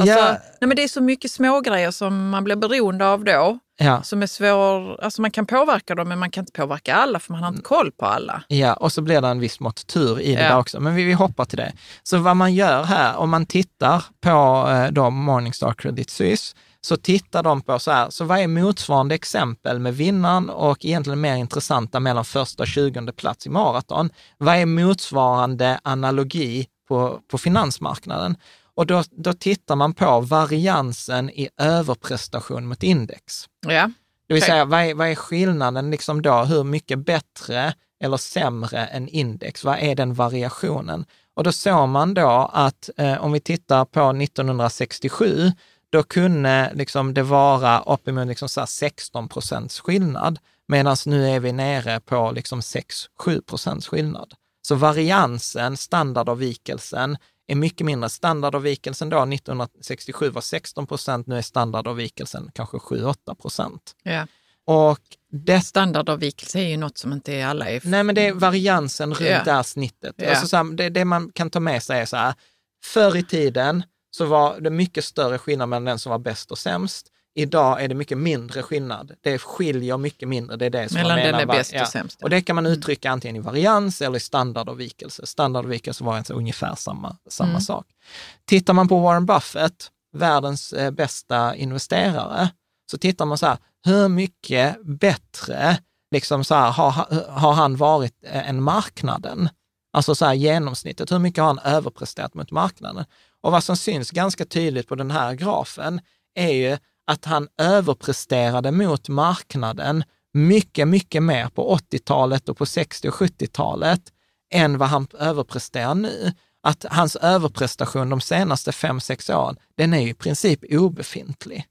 alltså, ja, nej, men det är så mycket smågrejer som man blir beroende av då, ja, som är svår, alltså man kan påverka dem men man kan inte påverka alla för man har inte koll på alla. ja, och så blir det en viss mått tur i det Ja. där också. Men vi, vi hoppar till det. Så vad man gör här, om man tittar på eh, då Morningstar Credit Suisse, så tittar de på så här, så vad är motsvarande exempel med vinnaren och egentligen mer intressanta mellan första och tjugonde plats i maraton? Vad är motsvarande analogi på, på finansmarknaden? Och då, då tittar man på variansen i överprestation mot index. Ja, Det vill Okej. säga, vad är, vad är skillnaden liksom då? Hur mycket bättre eller sämre än index? Vad är den variationen? Och då såg man då att eh, om vi tittar på 1967, då kunde liksom det vara uppemot liksom så här 16 procents skillnad, medan nu är vi nere på liksom 6-7 procents skillnad. Så variansen, standardavvikelsen, är mycket mindre. Standardavvikelsen då 1967 var 16 procent, nu är standardavvikelsen kanske 7-8 procent. ja. Och det, Standardavvikelse är ju något som inte alla är... nej men det är variansen runt Ja. det här snittet. Ja. Alltså så här, det, det man kan ta med sig är så här, förr i tiden så var det mycket större skillnad mellan den som var bäst och sämst. Idag är det mycket mindre skillnad. Det skiljer mycket mindre. Det är det som Mellan man den är bäst och sämst, ja. Och det kan man uttrycka antingen i varians eller i standardavvikelse. Standardavvikelse var alltså ungefär samma, samma Mm. sak. Tittar man på Warren Buffett, världens eh, bästa investerare, så tittar man så här, hur mycket bättre liksom så här, har, har han varit eh, än marknaden? Alltså så här genomsnittet, hur mycket har han överpresterat mot marknaden? Och vad som syns ganska tydligt på den här grafen är ju att han överpresterade mot marknaden mycket, mycket mer på 80-talet och på 60 och 70-talet än vad han överpresterar nu. Att hans överprestation de senaste fem sex åren, den är ju i princip obefintlig.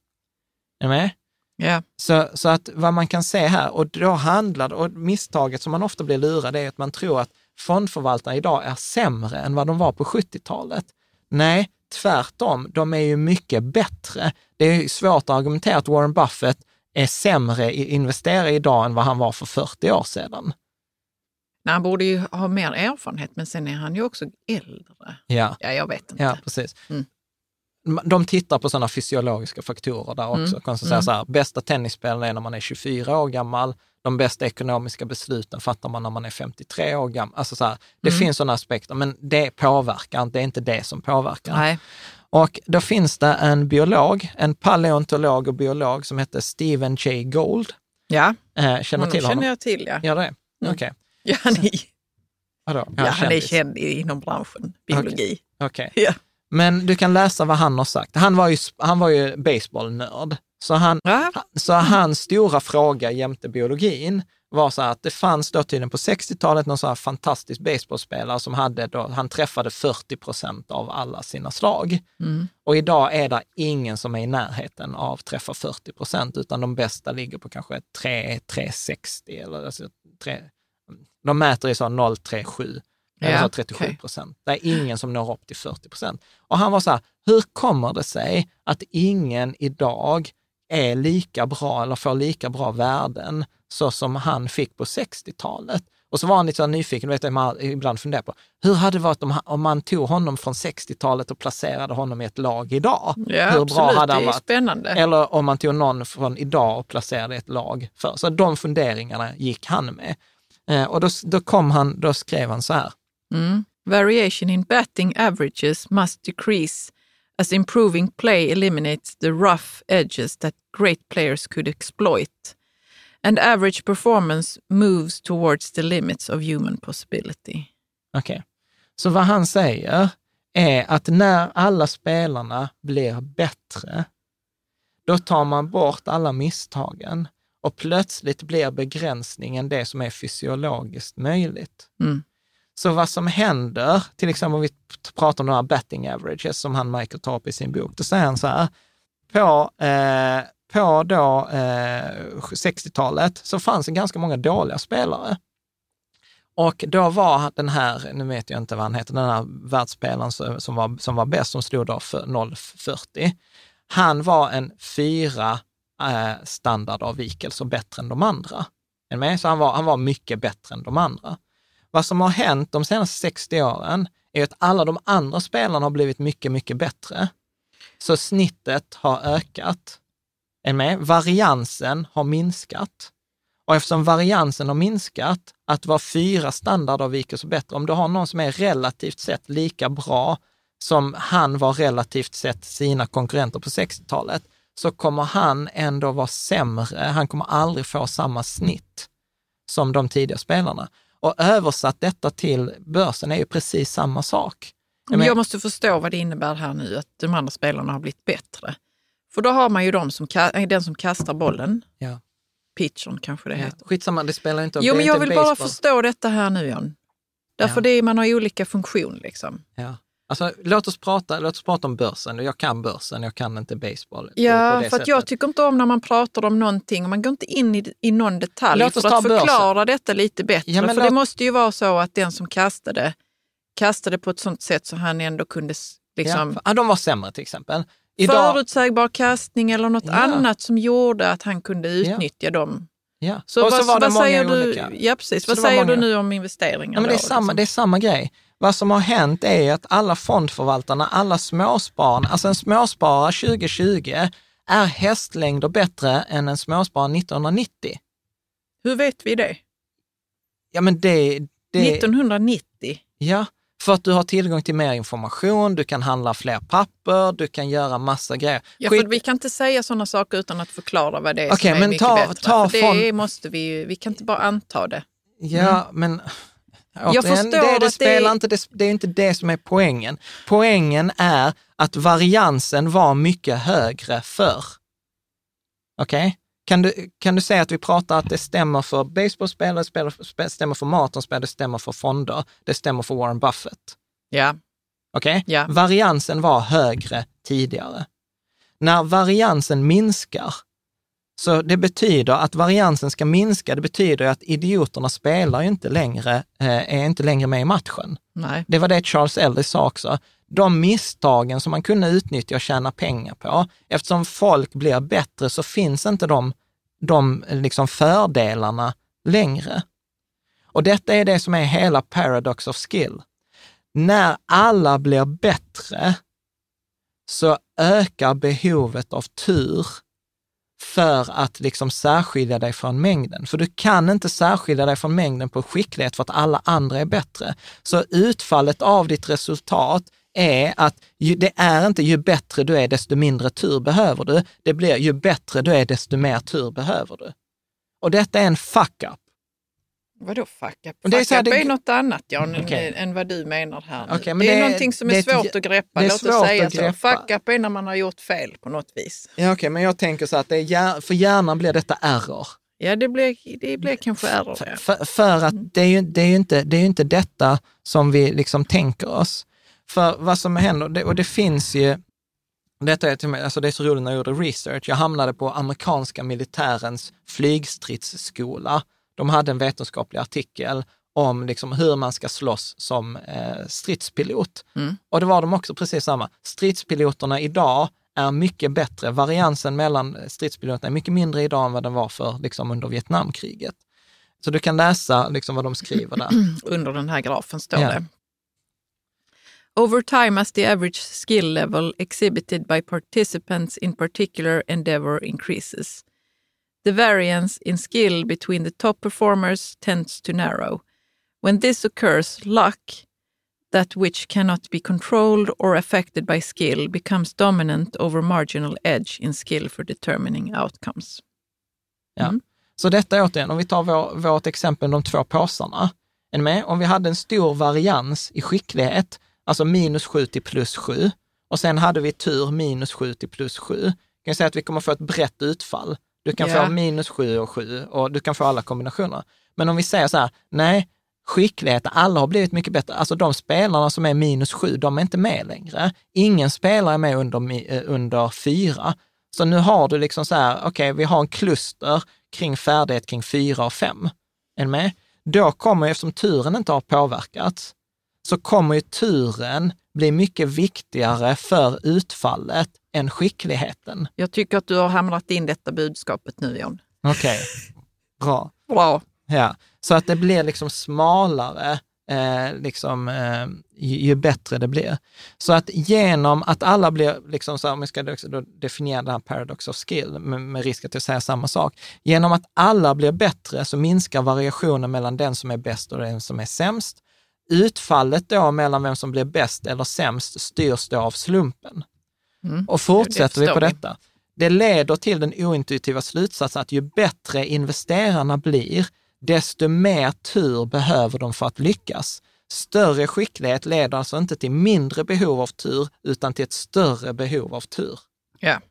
Är med? Ja. Så, så att vad man kan se här, och då handlar och misstaget som man ofta blir lurad är att man tror att fondförvaltare idag är sämre än vad de var på 70-talet. Nej, tvärtom, de är ju mycket bättre. Det är svårt att argumentera att Warren Buffett är sämre investerare idag än vad han var för 40 år sedan. Nej, han borde ju ha mer erfarenhet, men sen är han ju också äldre. Ja, Ja, jag vet inte. ja precis. Mm. De tittar på sådana fysiologiska faktorer där också. Mm. Kan säga så här, bästa tennisspelaren är när man är 24 år gammal. De bästa ekonomiska besluten fattar man när man är 53 år gammal. Alltså så här, det Mm. finns sådana aspekter, men det påverkar inte, det är inte det som påverkar. Nej. Och då finns det en biolog, en paleontolog och biolog som heter Stephen Jay Gould. Ja, Eh, känner till honom? känner jag till. Ja, Gör det? Mm. Okej. ja, han, är, Vadå? ja, han är känd inom branschen, biologi. Okej. Ja. Men du kan läsa vad han har sagt. Han var ju, han var ju baseballnörd. Så, han, Ja. så hans stora fråga jämte biologin var så här att det fanns då tydligen på 60-talet någon så här fantastisk baseballspelare som hade då, han träffade 40 procent av alla sina slag. Mm. Och idag är det ingen som är i närheten av träffa 40 procent, utan de bästa ligger på kanske 3, 360 eller alltså 3, de mäter i så 037, eller Ja, så 37 okej. procent. Det är ingen som når upp till 40 procent. Och han var så här, hur kommer det sig att ingen idag är lika bra eller får lika bra värden så som han fick på 60-talet? Och så var han lite så nyfiken, vet jag, man ibland funderar på, hur hade det varit om, om man tog honom från 60-talet och placerade honom i ett lag idag? Ja, hur absolut. bra hade han varit? spännande. Eller om man tog någon från idag och placerade i ett lag för. Så de funderingarna gick han med. Eh, och då, då, kom han, då skrev han så här, Mm. Variation in batting averages must decrease as improving play eliminates the rough edges that great players could exploit. And average performance moves towards the limits of human possibility. Okej. Så vad han säger är att när alla spelarna blir bättre, då tar man bort alla misstagen och plötsligt blir begränsningen det som är fysiologiskt möjligt. Mm. Så vad som händer, till exempel om vi pratar om de här betting averages som han Michael tar upp i sin bok, då säger han så här, på, eh, på då, eh, 60-talet så fanns det ganska många dåliga spelare. Och då var den här, nu vet jag inte vad han heter, den här världsspelaren som som var, som var bäst, som stod då för 0,40. Han var en fyra eh, standardavvikelser bättre än de andra. Är med? Så han var, han var mycket bättre än de andra. Vad som har hänt de senaste 60 åren är att alla de andra spelarna har blivit mycket, mycket bättre. Så snittet har ökat. Är med? Variansen har minskat. Och eftersom variansen har minskat, att vara fyra standardavvikelser bättre, om du har någon som är relativt sett lika bra som han var relativt sett sina konkurrenter på 60-talet, så kommer han ändå vara sämre. Han kommer aldrig få samma snitt som de tidiga spelarna. Och översatt detta till börsen är ju precis samma sak. Men jag måste förstå vad det innebär här nu, att de andra spelarna har blivit bättre. För då har man ju de som, den som kastar bollen, Ja. pitchern kanske det Ja. heter. Skitsamma, det spelar inte Jo, men jag vill bara baseball. förstå detta här nu, John. Därför Ja. det är, man har olika funktion liksom. Ja. Alltså, låt, oss prata, låt oss prata om börsen. Jag kan börsen, jag kan inte baseball. Ja, för att jag tycker inte om när man pratar om någonting och man går inte in i, i någon detalj Låt oss för att förklara detta lite bättre. Ja, men för låt- det måste ju vara så att den som kastade, kastade på ett sånt sätt så han ändå kunde liksom, ja, de var sämre till exempel. Idag, förutsägbar kastning eller något Ja. annat som gjorde att han kunde utnyttja dem. ja. Så, och vad, så var det vad många säger du? olika. Ja, precis. Så Vad säger du många- nu om investeringar? Ja, men det, är då, samma, liksom? det är samma grej. Vad som har hänt är att alla fondförvaltarna, alla småspararna, alltså en småsparare 2020 är hästlängder bättre än en småsparare 1990. Hur vet vi det? Ja, men det... det 1990? Ja, för att du har tillgång till mer information, du kan handla fler papper, du kan göra massa grejer. Ja, Skit- för vi kan inte säga sådana saker utan att förklara vad det är Okej, som är men mycket ta- bättre. ta för det måste vi ju, vi kan inte bara anta det. Ja, men Jag återigen, förstår det, att det, det spelar är- inte, det, det är inte det som är poängen. Poängen är att variansen var mycket högre förr. Okej? Kan, du, kan du säga att vi pratar att det stämmer för baseballspelare, det stämmer för maratonspelare, det stämmer för fonder, det stämmer för Warren Buffett? Ja, Okej? Ja. Variansen var högre tidigare. När variansen minskar, så det betyder att variansen ska minska, det betyder att idioterna spelar ju inte längre, eh, är inte längre med i matchen. nej. Det var det Charles Ellis sa också. De misstagen som man kunde utnyttja och tjäna pengar på, eftersom folk blir bättre så finns inte de, de liksom fördelarna längre. Och detta är det som är hela paradox of skill. När alla blir bättre så ökar behovet av tur för att liksom särskilja dig från mängden. För du kan inte särskilja dig från mängden på skicklighet för att alla andra är bättre. Så utfallet av ditt resultat är att ju, det är inte ju bättre du är, desto mindre tur behöver du. Det blir ju bättre du är, desto mer tur behöver du. Och detta är en fuck-up. Vadå fuck up? Det är Fuck up det- är något annat Jan, Okej. än, vad du menar här nu. Men det är det någonting som det är ett svårt att greppa. det är Låt oss säga att så. Fuck up är när man har gjort fel på något vis. Ja, Okej, men jag tänker så att det är, för hjärnan blir detta error. Ja, det blir, det blir kanske error. För, Ja. för, för att det är, ju, det, är ju inte, det är inte detta som vi liksom tänker oss. För vad som händer, det, och det finns ju, detta är, till med- alltså det är så roligt när jag gjorde research, jag hamnade på amerikanska militärens flygstridsskola. De hade en vetenskaplig artikel om liksom hur man ska slåss som eh, stridspilot. Mm. Och det var de också precis samma. Stridspiloterna idag är mycket bättre. Variansen mellan stridspiloterna är mycket mindre idag än vad den var för liksom, under Vietnamkriget. Så du kan läsa liksom, vad de skriver där. Under den här grafen står Ja. det. Over time as the average skill level exhibited by participants in particular endeavor increases. The variance in skill between the top performers tends to narrow. When this occurs, luck, that which cannot be controlled or affected by skill, becomes dominant over marginal edge in skill for determining outcomes. Ja. Mm. Så detta är återigen, om vi tar vår, vårt exempel, de två påsarna. Är ni med? Om vi hade en stor varians i skicklighet, alltså minus 7 till plus 7, och sen hade vi tur minus 7 till plus 7, kan jag säga att vi kommer få ett brett utfall. Du kan Ja. få minus 7 och 7 och du kan få alla kombinationer. Men om vi säger så här, nej, skicklighet, alla har blivit mycket bättre. Alltså de spelarna som är minus 7, de är inte med längre. Ingen spelare är med under, eh, under 4. Så nu har du liksom så här, okej, vi har en kluster kring färdighet kring 4 och 5. Är med? Då kommer, eftersom turen inte har påverkats, så kommer ju turen blir mycket viktigare för utfallet än skickligheten. Jag tycker att du har hamrat in detta budskapet nu, John. Okej, bra. Bra. Ja, så att det blir liksom smalare eh, liksom, eh, ju, ju, bättre det blir. Så att genom att alla blir, liksom så här, om vi ska då definiera den här paradox of skill, med, med risk att jag säger samma sak, genom att alla blir bättre så minskar variationen mellan den som är bäst och den som är sämst. Utfallet då mellan vem som blir bäst eller sämst styrs då av slumpen. Mm. Och fortsätter vi på detta, det leder till den ointuitiva slutsatsen att ju bättre investerarna blir, desto mer tur behöver de för att lyckas. Större skicklighet leder alltså inte till mindre behov av tur, utan till ett större behov av tur. Yeah.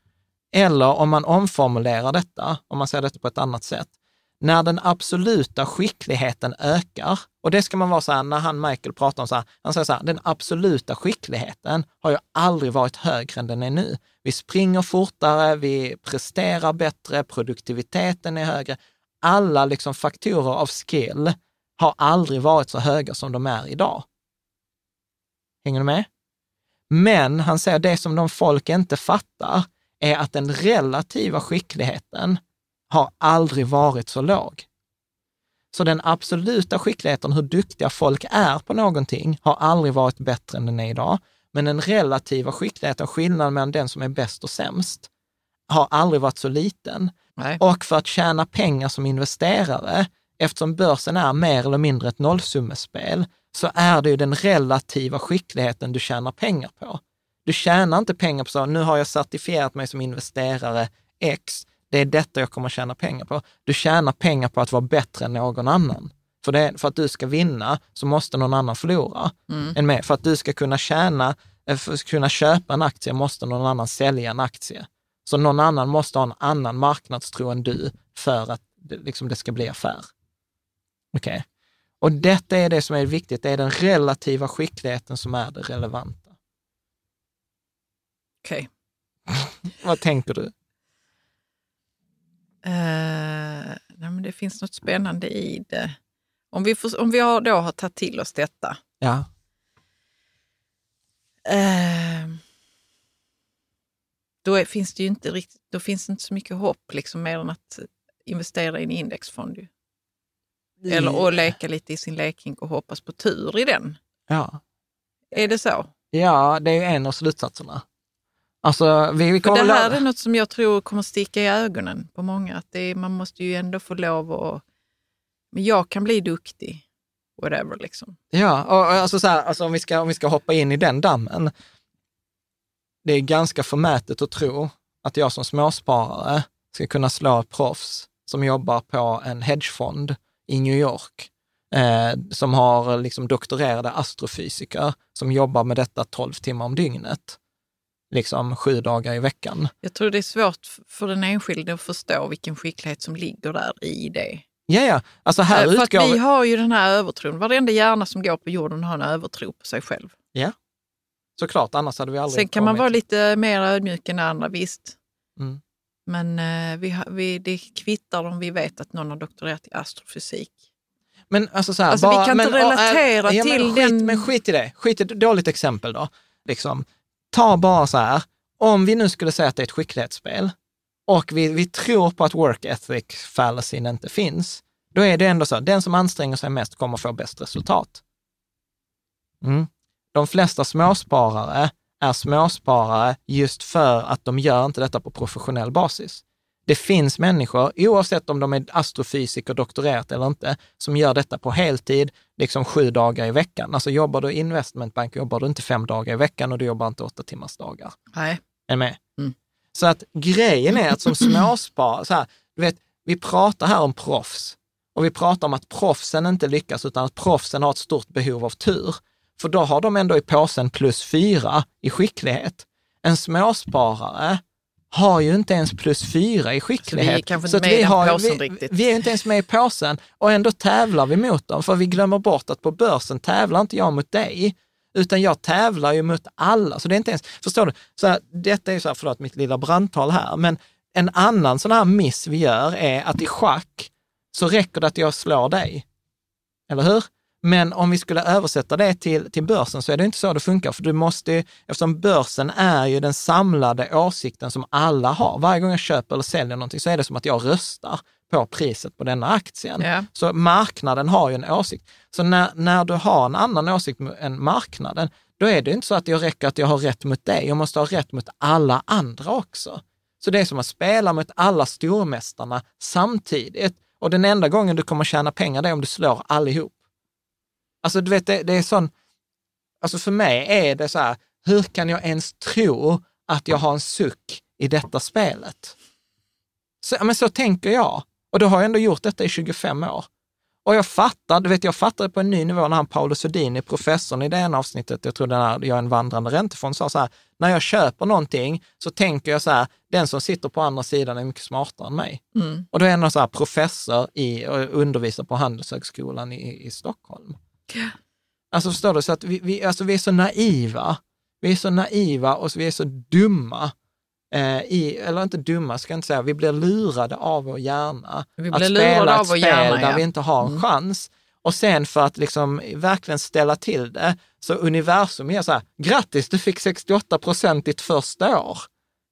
Eller om man omformulerar detta, om man säger detta på ett annat sätt, när den absoluta skickligheten ökar, och det ska man vara så här, när han Michael pratar om så här, han säger så här, den absoluta skickligheten har ju aldrig varit högre än den är nu. Vi springer fortare, vi presterar bättre, produktiviteten är högre alla liksom faktorer av skill har aldrig varit så höga som de är idag. Hänger du med? Men han säger det som de folk inte fattar är att den relativa skickligheten har aldrig varit så låg. Så den absoluta skickligheten, hur duktiga folk är på någonting, har aldrig varit bättre än den är idag. Men den relativa skickligheten, skillnaden mellan den som är bäst och sämst, har aldrig varit så liten. Nej. Och för att tjäna pengar som investerare, eftersom börsen är mer eller mindre ett nollsummespel, så är det ju den relativa skickligheten du tjänar pengar på. Du tjänar inte pengar på så, nu har jag certifierat mig som investerare X, det är detta jag kommer tjäna pengar på. Du tjänar pengar på att vara bättre än någon annan. För, det, för att du ska vinna så måste någon annan förlora. Mm. med. För att du ska kunna tjäna, eh, för att kunna köpa en aktie måste någon annan sälja en aktie. Så någon annan måste ha en annan marknadstro än du för att det, liksom, det ska bli affär. Okej. Okay. Och detta är det som är viktigt, det är den relativa skickligheten som är det relevanta. Okej. Okay. Vad tänker du? Uh, nej, men det finns något spännande i det. Om vi, får, om vi har, då har tagit till oss detta. Ja. Uh, då är, finns det ju inte riktigt, då finns det inte så mycket hopp liksom mer än att investera i en indexfond. Ju. Eller att leka lite i sin leking och hoppas på tur i den. Ja. Är det så? Ja, det är en av slutsatserna. Alltså, vi, vi För det här är något som jag tror kommer sticka i ögonen på många. Att är, man måste ju ändå få lov att... Men jag kan bli duktig. Whatever liksom. Ja, och alltså, så här, alltså om, vi ska, om vi ska hoppa in i den dammen det är ganska förmätet att tro att jag som småsparare ska kunna slå ett proffs som jobbar på en hedgefond i New York, eh, som har liksom doktorerade astrofysiker som jobbar med detta 12 timmar om dygnet, liksom sju dagar i veckan. Jag tror det är svårt för den enskilde att förstå vilken skicklighet som ligger där i det. Ja, ja. Alltså här för utgår... att vi har ju den här övertron. Varenda hjärna som går på jorden har en övertro på sig själv. Ja. Såklart, annars hade vi aldrig Sen kan man vara lite mer ödmjuk än andra, visst. Mm. Men eh, vi, vi, det kvittar om vi vet att någon har doktorerat i astrofysik. Men alltså så här, alltså, bara, vi kan men, inte relatera äh, ja, till men skit, den... Men skit i det. Skit i det. Dåligt exempel då. Liksom. Ta bara så här, om vi nu skulle säga att det är ett skicklighetsspel och vi, vi tror på att work ethic fallacyn inte finns, då är det ändå så, den som anstränger sig mest kommer få bäst resultat. Mm de flesta småsparare är småsparare just för att de gör inte detta på professionell basis. Det finns människor, oavsett om de är astrofysiker, doktorerat eller inte, som gör detta på heltid, liksom sju dagar i veckan. Alltså jobbar du i investmentbank, jobbar du inte fem dagar i veckan och du jobbar inte åtta timmars dagar. Nej. Är med? Mm. Så att grejen är att som småsparare, så här, du vet, vi pratar här om proffs och vi pratar om att proffsen inte lyckas, utan att proffsen har ett stort behov av tur. För då har de ändå i påsen plus fyra i skicklighet. En småsparare har ju inte ens plus fyra i skicklighet. Så vi är vi, riktigt. Vi är inte ens med i påsen och ändå tävlar vi mot dem, för vi glömmer bort att på börsen tävlar inte jag mot dig, utan jag tävlar ju mot alla. Så det är inte ens, förstår du? Så här, detta är så här, förlåt mitt lilla brandtal här, men en annan sån här miss vi gör är att i schack så räcker det att jag slår dig. Eller hur? Men om vi skulle översätta det till, till börsen så är det inte så det funkar, för du måste, eftersom börsen är ju den samlade åsikten som alla har. Varje gång jag köper eller säljer någonting så är det som att jag röstar på priset på denna aktien. Ja. Så marknaden har ju en åsikt. Så när, när du har en annan åsikt än marknaden, då är det inte så att jag räcker att jag har rätt mot dig, jag måste ha rätt mot alla andra också. Så det är som att spela mot alla stormästarna samtidigt. Och den enda gången du kommer tjäna pengar det är om du slår allihop. Alltså du vet, det, det är sån, alltså för mig är det så här, hur kan jag ens tro att jag har en suck i detta spelet? Så, men så tänker jag. Och då har jag ändå gjort detta i 25 år. Och jag fattar, du vet, jag fattade på en ny nivå när han Paolo Sodini, professorn i det ena avsnittet, jag tror den här, jag är en vandrande räntefond, sa så här, när jag köper någonting så tänker jag så här, den som sitter på andra sidan är mycket smartare än mig. Mm. Och då är han så här professor i, och undervisar på Handelshögskolan i, i Stockholm. Alltså förstår du, så att vi, vi, alltså vi är så naiva. Vi är så naiva och vi är så dumma. Eh, i, eller inte dumma, ska jag inte säga, vi blir lurade av vår hjärna. Vi att blir spela lurade ett spel hjärna, där ja. vi inte har en Mm. chans. Och sen för att liksom verkligen ställa till det, så universum är så här, grattis, du fick 68 procent ditt första år.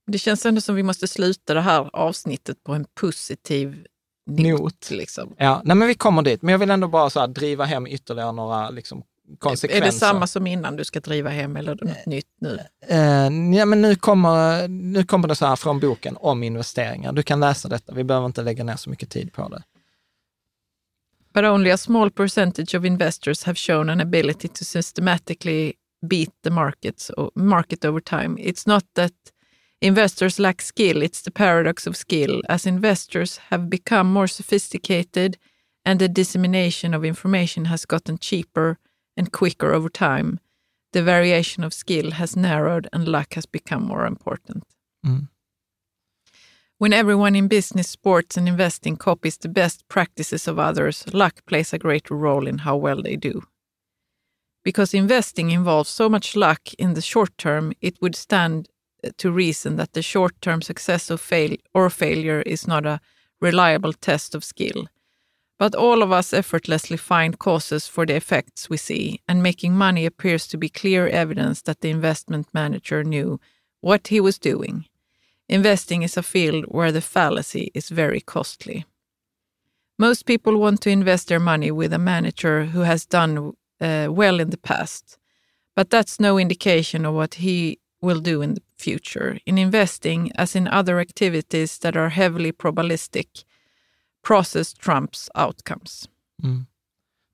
Det känns ändå som vi måste sluta det här avsnittet på en positiv not. Liksom. Ja, nej men vi kommer dit, men jag vill ändå bara så här, driva hem ytterligare några liksom, konsekvenser. Är det samma som innan du ska driva hem eller är det något nytt nu? Eh, ja, men nu kommer, nu kommer det så här från boken om investeringar. Du kan läsa detta, vi behöver inte lägga ner så mycket tid på det. But only a small percentage of investors have shown an ability to systematically beat the markets market over time. It's not that investors lack skill, it's the paradox of skill. As investors have become more sophisticated and the dissemination of information has gotten cheaper and quicker over time, the variation of skill has narrowed and luck has become more important. Mm. When everyone in business, sports, and investing copies the best practices of others, luck plays a greater role in how well they do. Because investing involves so much luck in the short term, it would stand to reason that the short term success of fail or failure is not a reliable test of skill. But all of us effortlessly find causes for the effects we see, and making money appears to be clear evidence that the investment manager knew what he was doing. Investing is a field where the fallacy is very costly. Most people want to invest their money with a manager who has done uh, well in the past, but that's no indication of what he will do in the future. In investing, as in other activities that are heavily probabilistic, process trumps outcomes.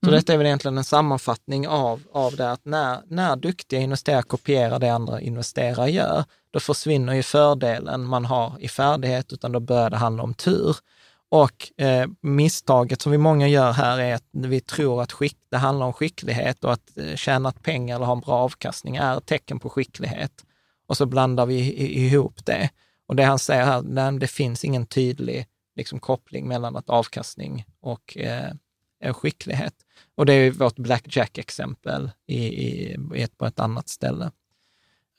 Så Mm. detta är väl egentligen en sammanfattning av, av det att när, när duktiga investerare kopierar det andra investerare gör, då försvinner ju fördelen man har i färdighet, utan då börjar det handla om tur. Och eh, misstaget som vi många gör här är att vi tror att skick, det handlar om skicklighet och att eh, tjäna pengar eller ha en bra avkastning är ett tecken på skicklighet. Och så blandar vi ihop det. Och det han säger här, nej, det finns ingen tydlig liksom, koppling mellan att avkastning och eh, skicklighet. Och det är vårt blackjack-exempel i, i, i ett, på ett annat ställe.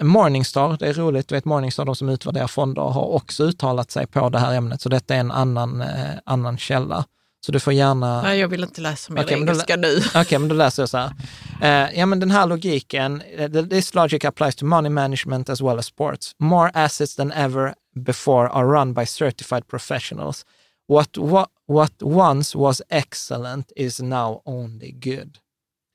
Morningstar, det är roligt, du vet Morningstar, de som utvärderar fonder, har också uttalat sig på det här ämnet, så detta är en annan, eh, annan källa. Så du får gärna... Nej, jag vill inte läsa mer Okej, men då- engelska nu. Okej, men då läser jag så här. Eh, ja, men den här logiken, eh, this logic applies to money management as well as sports. More assets than ever before are run by certified professionals. What, what, what once was excellent is now only good.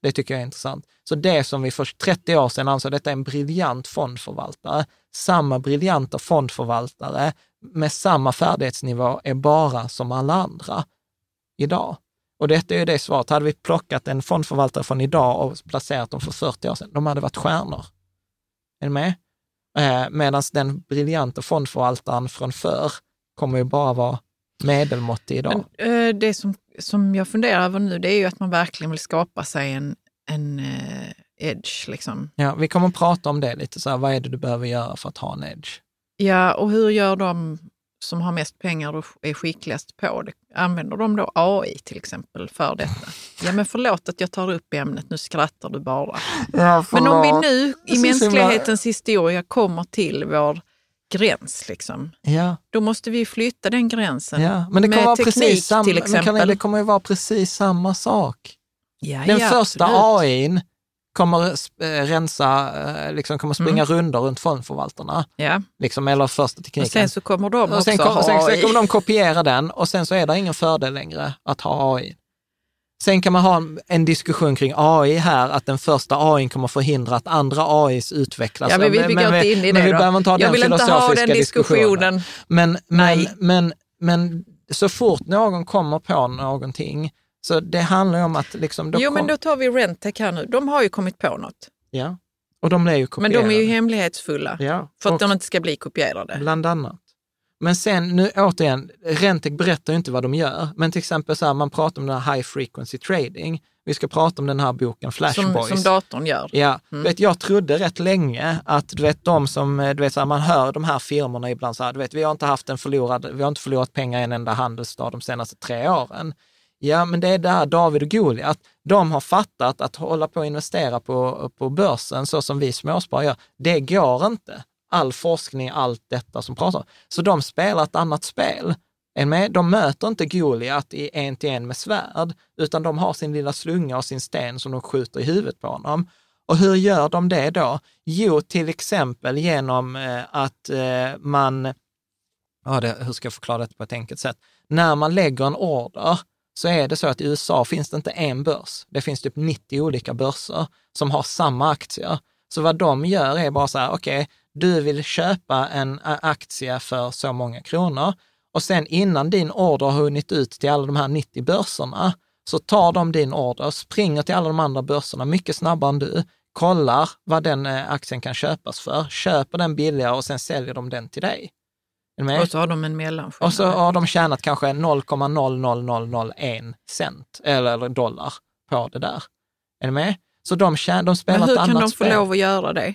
Det tycker jag är intressant. Så det som vi för 30 år sedan ansåg, detta är en briljant fondförvaltare, samma briljanta fondförvaltare med samma färdighetsnivå är bara som alla andra idag. Och detta är ju det svaret. Hade vi plockat en fondförvaltare från idag och placerat dem för 40 år sedan, de hade varit stjärnor. Är ni med? Eh, Medan den briljanta fondförvaltaren från förr kommer ju bara vara medelmåttig idag. Men, eh, det som, som jag funderar över nu det är ju att man verkligen vill skapa sig en, en eh, edge. Liksom. Ja, vi kommer att prata om det lite, så här, vad är det du behöver göra för att ha en edge? Ja, och hur gör de som har mest pengar och är skickligast på det? Använder de då AI till exempel för detta? Ja, men förlåt att jag tar upp ämnet, nu skrattar du bara. Men om vi nu Det i mänsklighetens historia kommer till vår gräns, liksom, Ja, då måste vi flytta den gränsen ja. men det kommer med vara teknik precis samma, till men exempel. kan, det kommer ju vara precis samma sak. Ja, Den ja, första absolut. AIn kommer äh, rensa, äh, liksom kommer springa rundor runt fondförvaltarna, Ja. liksom, eller första tekniken. Och sen så kommer de och sen, ha kom, sen, sen AI. kommer de kopiera den och sen så är det ingen fördel längre att ha AI. Sen kan man ha en, diskussion kring AI här, att den första AI kommer förhindra att andra AIs utvecklas. Ja, men vi, vi går inte in i men vi då. behöver inte ha Jag den vill inte ha filosofiska den diskussionen. Men, men, Nej. men, men så fort någon kommer på någonting, så det handlar ju om att liksom... Jo, kom, men då tar vi Rentec här nu. De har ju kommit på något. Ja, och de blir ju Men kopierade. de är ju hemlighetsfulla Ja, för att och- de inte ska bli kopierade. Bland annat. Men sen, nu återigen, Rentec berättar ju inte vad de gör. Men till exempel så här, man pratar om den här high frequency trading. Vi ska prata om den här boken Flash Som, som datorn gör. Ja, Mm. vet, jag trodde rätt länge att du vet, de som, du vet, så här, man hör de här firmorna ibland så här, du vet, vi har inte haft en förlorad, vi har inte förlorat pengar i en enda handelsdag de senaste tre åren. Ja, men det är där David och Goliat, de har fattat att hålla på och investera på, på börsen så som vi småsparare gör, det går inte. All forskning, allt detta som pratar om. Så de spelar ett annat spel. De möter inte Goliat i en till en med svärd, utan de har sin lilla slunga och sin sten som de skjuter i huvudet på honom. Och hur gör de det då? Jo, till exempel genom eh, att eh, man, ja, det, hur ska jag förklara det på ett enkelt sätt? När man lägger en order så är det så att i USA finns det inte en börs. Det finns typ 90 olika börser som har samma aktier. Så vad de gör är bara så här, okej, du vill köpa en aktie för så många kronor och sen innan din order har hunnit ut till alla de här 90 börserna så tar de din order, springer till alla de andra börserna mycket snabbare än du, kollar vad den eh, aktien kan köpas för, köper den billigare och sen säljer de den till dig. Med? Och så har de en mellanskillnad. Och så har de tjänat kanske 0,00001 cent eller, dollar på det där. Är ni med? Så de, tjän, de spelar Men hur ett kan de få spel. lov att göra det?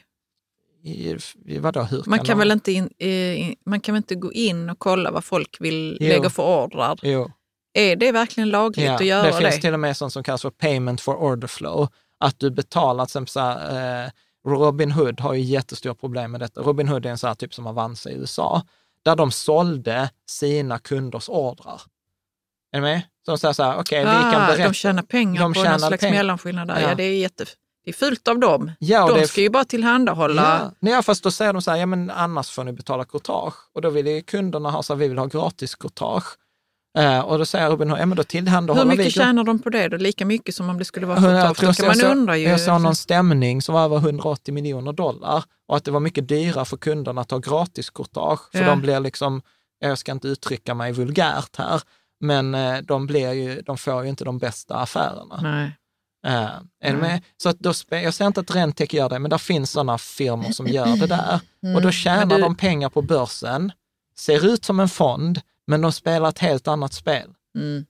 I, i, vadå, hur Man kan, kan, de? väl inte in, eh, man kan väl inte gå in och kolla vad folk vill Jo. lägga för ordrar? Jo, Är det verkligen lagligt ja, att göra det det? finns till och med sånt som kallas för payment for order flow. Att du betalar, till exempel så här, eh, Robin Hood har ju jättestora problem med detta. Robin Hood är en sån här typ som Avanza i USA, där de sålde sina kunders ordrar. Är ni med? Så de säger så här, okej, vi kan Ah, berätta. de tjänar pengar De på tjänar någon slags pengar. mellanskillnad där. Ja. Ja. det, är jätte, det är fult av dem. Ja, de ska ju bara tillhandahålla. Ja, ja, fast då säger de så här, ja men annars får ni betala courtage. Och då vill ju kunderna ha så här, vi vill ha gratis courtage. Eh, och då säger Robin Hood, ja men då Hur tillhandahåller vi... mycket tjänar de på det? då? Lika mycket som om det skulle vara så- kan man jag, undra så, ju. jag såg någon stämning som var över 180 miljoner dollar och att det var mycket dyrare för kunderna att ha gratis courtage. För Ja. de blir liksom, jag ska inte uttrycka mig vulgärt här, men eh, de, blir ju, de får ju inte de bästa affärerna. Nej. Eh, är du med? Så att då jag säger inte att Rentec gör det, men det finns sådana firmor som gör det där. Och då tjänar Mm. Men du- de pengar på börsen, ser ut som en fond, men de spelar ett helt annat spel. Mm.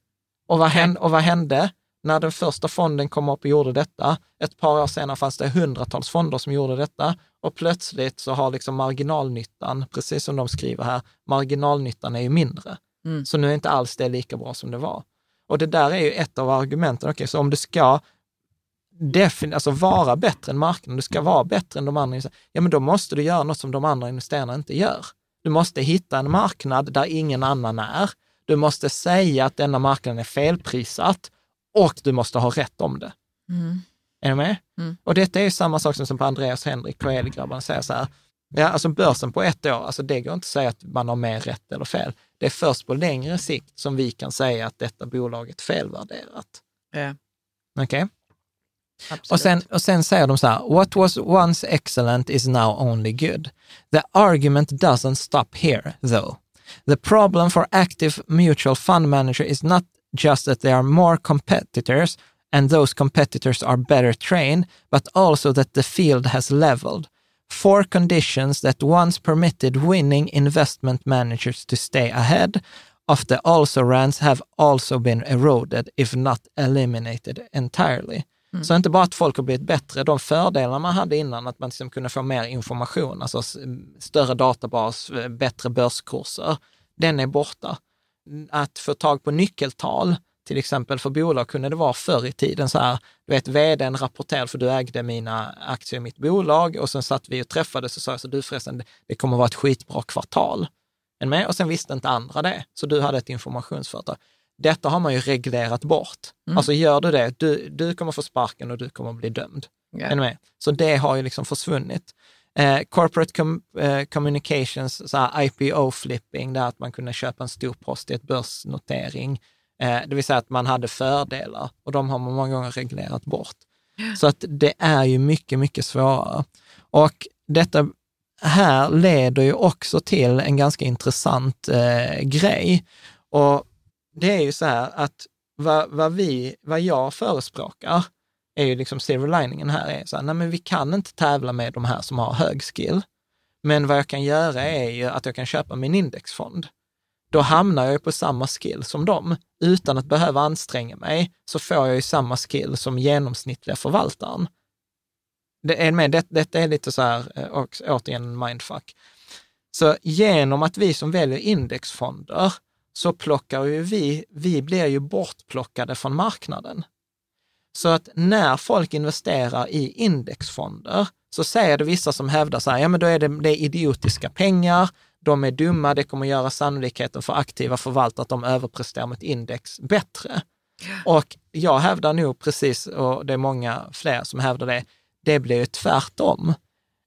Och vad, hände, och vad hände när den första fonden kom upp och gjorde detta? Ett par år senare fanns det hundratals fonder som gjorde detta och plötsligt så har liksom marginalnyttan, precis som de skriver här, marginalnyttan är ju mindre. Mm. Så nu är inte alls det lika bra som det var. Och det där är ju ett av argumenten. Okej, så om du ska defin- alltså vara bättre än marknaden, du ska vara bättre än de andra, ja men då måste du göra något som de andra investerarna inte gör. Du måste hitta en marknad där ingen annan är. Du måste säga att denna marknaden är felprissatt och du måste ha rätt om det. Mm. Är du med? Mm. Och detta är ju samma sak som på Andreas Henrik och Elgrabbarna säger så här, ja alltså börsen på ett år, alltså det går inte att säga att man har mer rätt eller fel. Det är först på längre sikt som vi kan säga att detta bolag är felvärderat. Ja, Okej? Och sen, och sen säger de så här, what was once excellent is now only good. The argument doesn't stop here, though. The problem for active mutual fund manager is not just that there are more competitors and those competitors are better trained, but also that the field has leveled. Four conditions that once permitted winning investment managers to stay ahead of the also rans have also been eroded, if not eliminated entirely. Mm. Så inte bara att folk har blivit bättre, de fördelar man hade innan, att man liksom kunde få mer information, alltså större databas, eh, bättre börskurser, den är borta. Mm, att få tag på nyckeltal, till exempel för bolag kunde det vara förr i tiden så här, du vet vdn rapporterade för du ägde mina aktier i mitt bolag och sen satt vi och träffades och sa så du förresten, det kommer vara ett skitbra kvartal. Med? Och sen visste inte andra det, så du hade ett informationsföretag. Detta har man ju reglerat bort. Mm. Alltså gör du det, du, du kommer få sparken och du kommer bli dömd. Med? Så det har ju liksom försvunnit. Eh, corporate com, eh, communications, så här IPO-flipping, där att man kunde köpa en stor post i ett börsnotering. Eh, det vill säga att man hade fördelar och de har man många gånger reglerat bort. Så att det är ju mycket, mycket svårare. Och detta här leder ju också till en ganska intressant eh, grej. Och det är ju så här att vad, vad, vi, vad jag förespråkar är ju liksom silver liningen här är så här, nej men vi kan inte tävla med de här som har hög skill. Men vad jag kan göra är ju att jag kan köpa min indexfond. Då hamnar jag ju på samma skill som dem. Utan att behöva anstränga mig så får jag ju samma skill som genomsnittliga förvaltaren. Det är med, det, detta är lite så här, eh, och, återigen mindfuck. Så genom att vi som väljer indexfonder så plockar ju vi, vi blir ju bortplockade från marknaden. Så att när folk investerar i indexfonder så säger det vissa som hävdar så här, ja men då är det, det är idiotiska pengar, de är dumma, det kommer göra sannolikheten för aktiva förvaltare att de överpresterar mot index bättre. Och jag hävdar nog precis, och det är många fler som hävdar det, det blir ju tvärtom.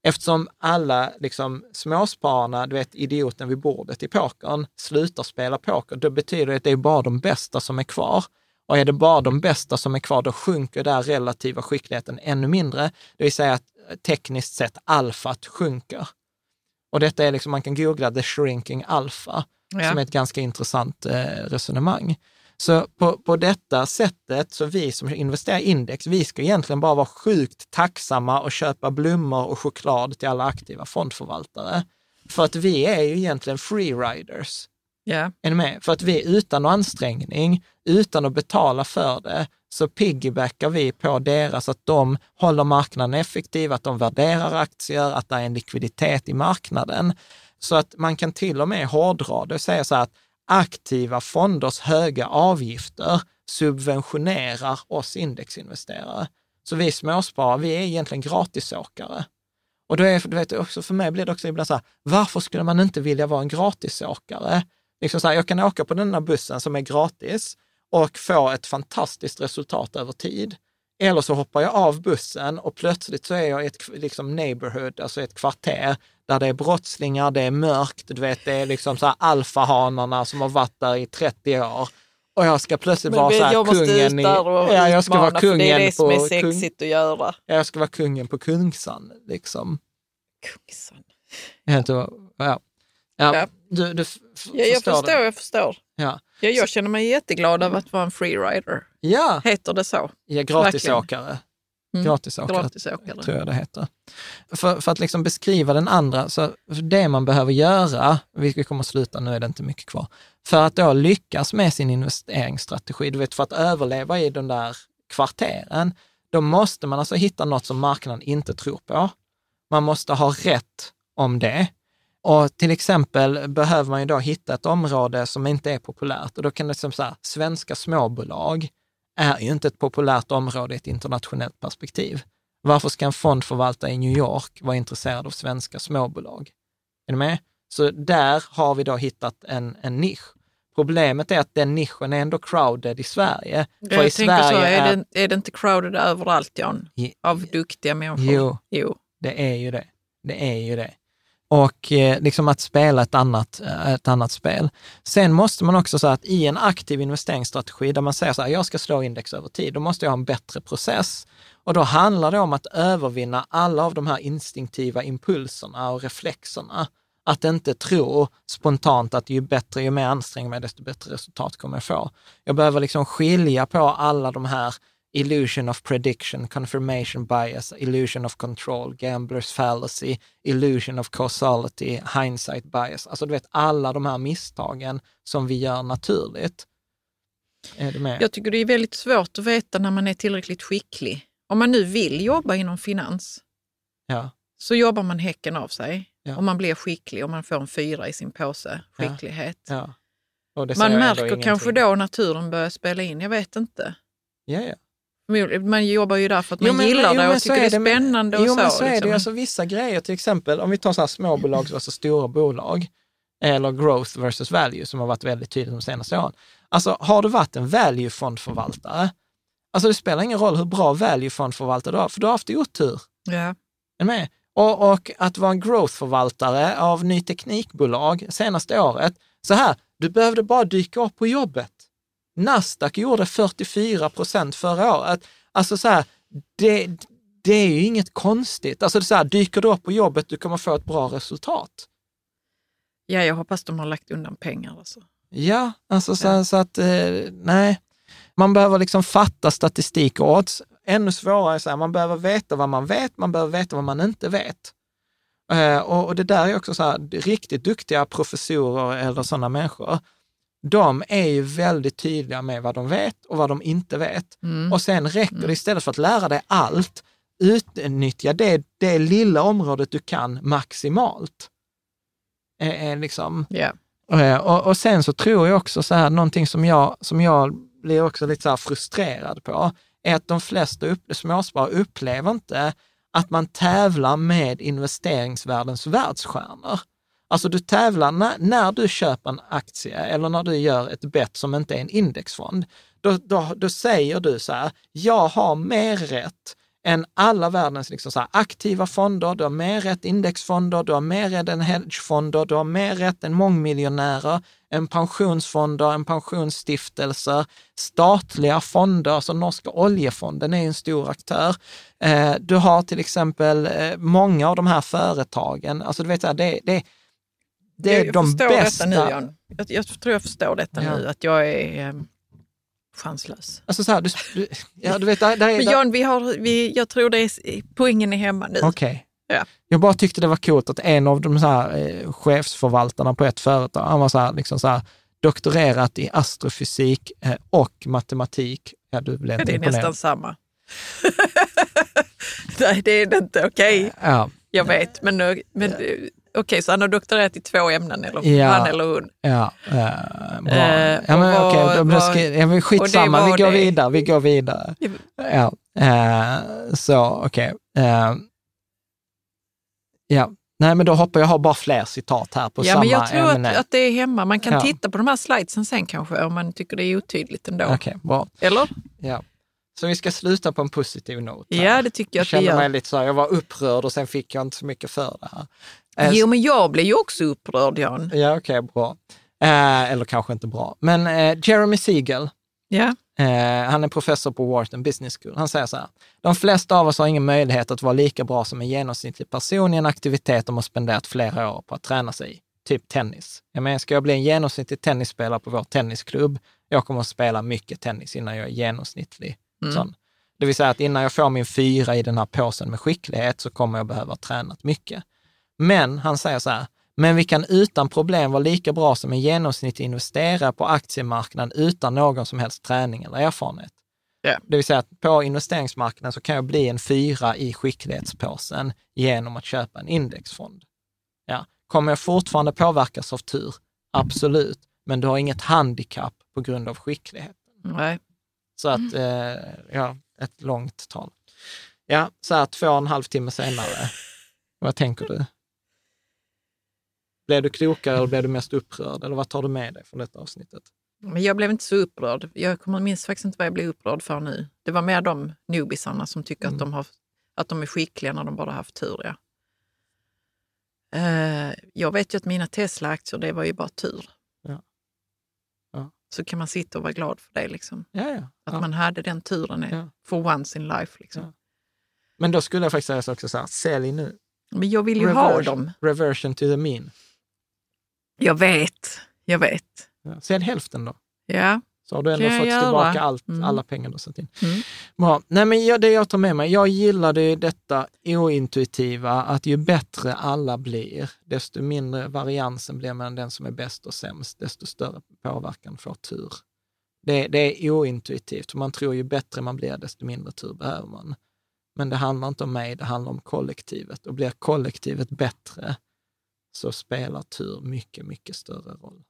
Eftersom alla liksom, småspararna, du vet idioten vid bordet i pokern, slutar spela poker, då betyder det att det är bara de bästa som är kvar. Och är det bara de bästa som är kvar, då sjunker där relativa skickligheten ännu mindre. Det vill säga att tekniskt sett alfat sjunker. Och detta är liksom, man kan googla the shrinking alpha, Ja. som är ett ganska intressant eh, resonemang. Så på, på detta sättet, så vi som investerar i index, vi ska egentligen bara vara sjukt tacksamma och köpa blommor och choklad till alla aktiva fondförvaltare. För att vi är ju egentligen freeriders. Ja. Är ni med? För att vi utan ansträngning, utan att betala för det, så piggybackar vi på deras, att de håller marknaden effektiv, att de värderar aktier, att det är en likviditet i marknaden. Så att man kan till och med hårdra det och säga så här att aktiva fonders höga avgifter subventionerar oss indexinvesterare. Så vi småsparare, vi är egentligen gratisåkare. Och då är, du vet, också för mig blir det också ibland så här, varför skulle man inte vilja vara en gratisåkare? Liksom så här, jag kan åka på den här bussen som är gratis och få ett fantastiskt resultat över tid. Eller så hoppar jag av bussen och plötsligt så är jag i ett liksom neighborhood, alltså ett kvarter, där det är brottslingar, det är mörkt, du vet, det är liksom så här alfahanarna som har varit där i 30 år. Och jag ska plötsligt vara så här kungen i... Ja, jag ska vara för det är kungen det som på... är Kung, sexigt att göra. ja, jag ska vara kungen på Kungsan, liksom. Kungsan. Ja. Ja, Ja. Du, du Ja, jag förstår förstår, det? jag förstår. Ja. Ja, jag känner mig jätteglad över att vara en freerider. ja, Heter det så? ja gratisåkare. Mm. Gratisåkare, Gratisåkare. tror jag det heter. För, för att liksom beskriva den andra, så det man behöver göra, vi kommer att sluta, nu är det inte mycket kvar, för att då lyckas med sin investeringsstrategi, du vet för att överleva i den där kvarteren, då måste man alltså hitta något som marknaden inte tror på. Man måste ha rätt om det. Och till exempel behöver man ju då hitta ett område som inte är populärt och då kan det som så här, svenska småbolag är ju inte ett populärt område i ett internationellt perspektiv. Varför ska en fondförvaltare i New York vara intresserad av svenska småbolag? Är ni med? Så där har vi då hittat en, en nisch. Problemet är att den nischen är ändå crowded i Sverige. För Jag i tänker Sverige så, är, det, är det inte crowded överallt, Jan? Av duktiga människor? Jo. jo. Det är ju det. Det är ju det. Och eh, liksom att spela ett annat, eh, ett annat spel. Sen måste man också säga att i en aktiv investeringsstrategi där man säger så här, jag ska slå index över tid, då måste jag ha en bättre process. Och då handlar det om att övervinna alla av de här instinktiva impulserna och reflexerna. Att inte tro spontant att ju bättre, ju mer ansträngd mig, desto bättre resultat kommer jag få. Jag behöver liksom skilja på alla de här illusion of prediction, confirmation bias, illusion of control, gamblers fallacy, illusion of causality, hindsight bias. Alltså du vet alla de här misstagen som vi gör naturligt. Är du med? Jag tycker det är väldigt svårt att veta när man är tillräckligt skicklig. Om man nu vill jobba inom finans Ja, så jobbar man häcken av sig. Ja. Och man blir skicklig och man får en fyra i sin påse, Ja. skicklighet. ja. Det Man märker kanske då naturen börjar spela in, jag vet inte. Ja, ja. Man jobbar ju där för att Jo, man men- gillar jo, det och tycker det är spännande och Jo, så. men så är det liksom. Alltså, vissa grejer, till exempel om vi tar så här småbolag versus stora bolag. eller growth versus value som har varit väldigt tydligt de senaste åren. Alltså har du varit en value-fondförvaltare, alltså det spelar ingen roll hur bra value-fondförvaltare du har, för du har haft otur. Ja. Är med? Och, och att vara en growth-förvaltare av ny teknikbolag senaste året, så här, du behövde bara dyka upp på jobbet. Nasdaq gjorde 44 procent förra året. Alltså så här, det, det är ju inget konstigt. Alltså det så här, dyker du upp på jobbet, du kommer få ett bra resultat. ja, jag hoppas de har lagt undan pengar. Alltså. Ja, alltså så, så att, eh, nej. Man behöver liksom fatta statistik och odds. Ännu svårare är så här, man behöver veta vad man vet, man behöver veta vad man inte vet. Eh, och, och det där är också så här, riktigt duktiga professorer eller sådana människor, de är ju väldigt tydliga med vad de vet och vad de inte vet. Och sen räcker det istället för att lära dig allt, utnyttja det, det lilla området du kan maximalt. Är, är liksom, Ja. Eh, Och, och sen så tror jag också så här, någonting som jag, som jag blir också lite så frustrerad på, är att de flesta upp, småsparare upplever inte att man tävlar med investeringsvärldens världsstjärnor. Alltså du tävlar, när, när du köper en aktie eller när du gör ett bett som inte är en indexfond, då, då, då säger du så här, jag har mer rätt än alla världens liksom så här aktiva fonder, du har mer rätt indexfonder, du har mer rätt än hedgefonder, du har mer rätt än mångmiljonärer, än pensionsfonder, än pensionsstiftelser, statliga fonder, alltså norska oljefonden är en stor aktör. Eh, du har till exempel eh, många av de här företagen, alltså du vet, så här, det, det, det är jag de förstår bästa. detta nu, Jan. Jag, jag tror jag förstår detta Ja. nu, att jag är eh, chanslös. Alltså så här, du, du, ja, du vet, där, där är, Men Jan, vi har, vi, jag tror det är, poängen är hemma nu. Okej. Ja. Jag bara tyckte det var coolt att en av de så här, eh, chefsförvaltarna på ett företag, han var så här, liksom så här, doktorerat i astrofysik eh, och matematik. Ja, du blev Ja, det är imponerad. nästan samma. Nej, det är det inte. Okej, Ja, jag vet. Men, nu- men okej, så han har doktorerat i två ämnen, eller Ja. han eller hon. ja, eh, bra. Eh, ja, men okej, vad- då ska, ja, men skitsamma, vi går det. vidare, vi går vidare. Ja, eh, så okej. Eh, ja, nej men då hoppar jag, har bara fler citat här på Ja, samma men jag tror ämne. att, att det är hemma. Man kan Ja. titta på de här slidesen sen kanske, om man tycker det är otydligt ändå. Okej, bra. Eller? Ja. Så vi ska sluta på en positiv not. här. Ja, det tycker jag Jag att vi kände mig gör. lite så här, jag var upprörd och sen fick jag inte så mycket för det här. Eh, Jo, men jag blir ju också upprörd, Jan. Ja, okej, bra. Eh, eller kanske inte bra. Men eh, Jeremy Siegel, Ja. eh, han är professor på Wharton Business School. Han säger så här, de flesta av oss har ingen möjlighet att vara lika bra som en genomsnittlig person i en aktivitet de har spenderat flera år på att träna sig i. Typ tennis. Jag menar, ska jag bli en genomsnittlig tennisspelare på vår tennisklubb, jag kommer att spela mycket tennis innan jag är genomsnittlig. Sån. Det vill säga att innan jag får min fyra i den här påsen med skicklighet så kommer jag behöva ha tränat mycket. Men han säger så här, men vi kan utan problem vara lika bra som en genomsnittlig investerare på aktiemarknaden utan någon som helst träning eller erfarenhet. Ja. Det vill säga att på investeringsmarknaden så kan jag bli en fyra i skicklighetspåsen genom att köpa en indexfond. Ja. Kommer jag fortfarande påverkas av tur? Absolut. Men du har inget handikapp på grund av skicklighet. Nej. Så att, eh, ja, ett långt tal. Ja, så här två och en halv timme senare. Vad tänker du? Blev du klokare eller blev du mest upprörd? Eller vad tar du med dig från detta avsnittet? Men jag blev inte så upprörd. Jag kommer minns faktiskt inte vad jag blev upprörd för nu. Det var mer de newbisarna som tycker Mm. att, de har, att de är skickliga när de bara haft tur. Ja. Eh, jag vet ju att mina Tesla-aktier, det var ju bara tur. Ja. Ja. Så kan man sitta och vara glad för det. Liksom. Ja, ja. Att man hade den turen Ja. for once in life. Liksom. Men då skulle jag faktiskt säga så också så här, sälj nu. Men jag vill ju ha Reversion. dem. Reversion to the mean. Jag vet, jag vet. Ja. Sälj hälften då. Ja, Så har du ändå fått göra. tillbaka allt, Mm. alla pengar du satt in. Mm. Bra. Nej, men jag, det jag tar med mig, jag gillade ju detta ointuitiva, att ju bättre alla blir, desto mindre variansen blir mellan den som är bäst och sämst, desto större påverkan får tur. Det, det är ointuitivt, för man tror ju bättre man blir, desto mindre tur behöver man. Men det handlar inte om mig, det handlar om kollektivet. Och blir kollektivet bättre så spelar tur mycket, mycket större roll.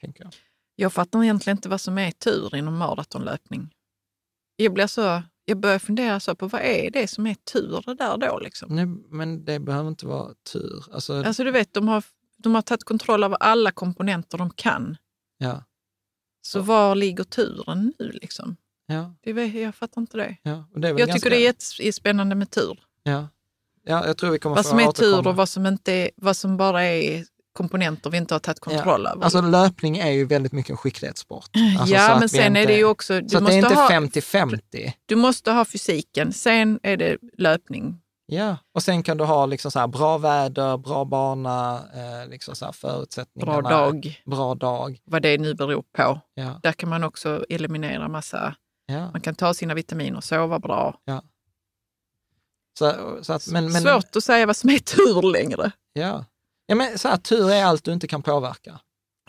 Tänker jag. jag fattar egentligen inte vad som är tur inom maratonlöpning. Jag, blir så, jag börjar fundera så på vad är det som är tur det där då? Liksom? Nej, men det behöver inte vara tur. Alltså, Alltså du vet, de har De har tagit kontroll över alla komponenter de kan. Ja, Så var ligger turen nu liksom? ja, Det jag fattar inte det. ja. Och det Jag ganska, tycker det är jättespännande med tur. Ja. Ja, jag tror vi kommer Vad som är tur och vad som, inte är, vad som bara är komponenter vi inte har tagit kontroll över. Alltså löpning är ju väldigt mycket en skicklighetssport. Alltså, så ja, men sen är inte- det ju också... Du Så att det är måste, inte ha, 50-50. du måste ha fysiken, sen är det löpning. Ja, och sen kan du ha liksom så här bra väder, bra bana, eh, liksom så här förutsättningarna. Bra dag, Bra dag. vad det nu beror på. Ja, Där kan man också eliminera massa... ja, Man kan ta sina vitaminer, sova bra. ja. Så, så att, men, men, Svårt att säga vad som är tur längre. Ja. ja, men så här, tur är allt du inte kan påverka.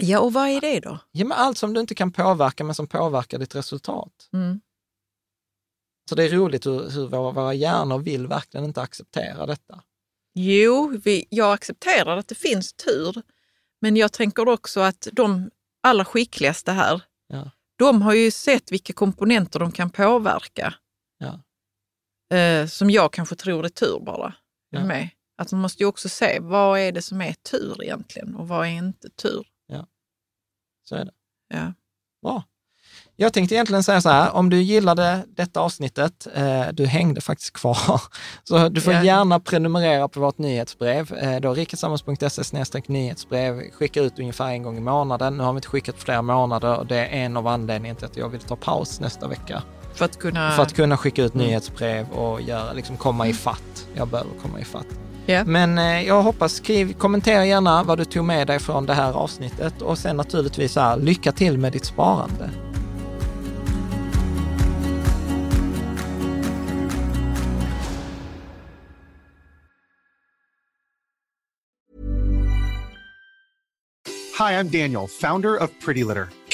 Ja, och vad är det då? Ja, men allt som du inte kan påverka, men som påverkar ditt resultat. Mm. Så det är roligt hur, hur våra, våra hjärnor vill verkligen inte acceptera detta. Jo, vi, jag accepterar att det finns tur. Men jag tänker också att de allra skickligaste här, Ja. de har ju sett vilka komponenter de kan påverka. Ja. Eh, som jag kanske tror är tur bara. Ja. Ja. Med. Att man måste ju också se vad är det som är tur egentligen och vad är inte tur. Så är det. Ja. Bra. Jag tänkte egentligen säga så här, om du gillade detta avsnittet, eh, du hängde faktiskt kvar, så du får Ja. gärna prenumerera på vårt nyhetsbrev. Eh, då riketsammans.se nyhetsbrev, skicka ut ungefär en gång i månaden. Nu har vi inte skickat flera månader och det är en av anledningarna till att jag vill ta paus nästa vecka. För att kunna... För att kunna skicka ut Mm. nyhetsbrev och göra, liksom komma i fatt. Jag behöver komma i fatt. Ja. Men eh, jag hoppas, skriv, kommentera gärna vad du tog med dig från det här avsnittet och sen naturligtvis här, lycka till med ditt sparande. Hi, I'm Daniel, founder of Pretty Litter.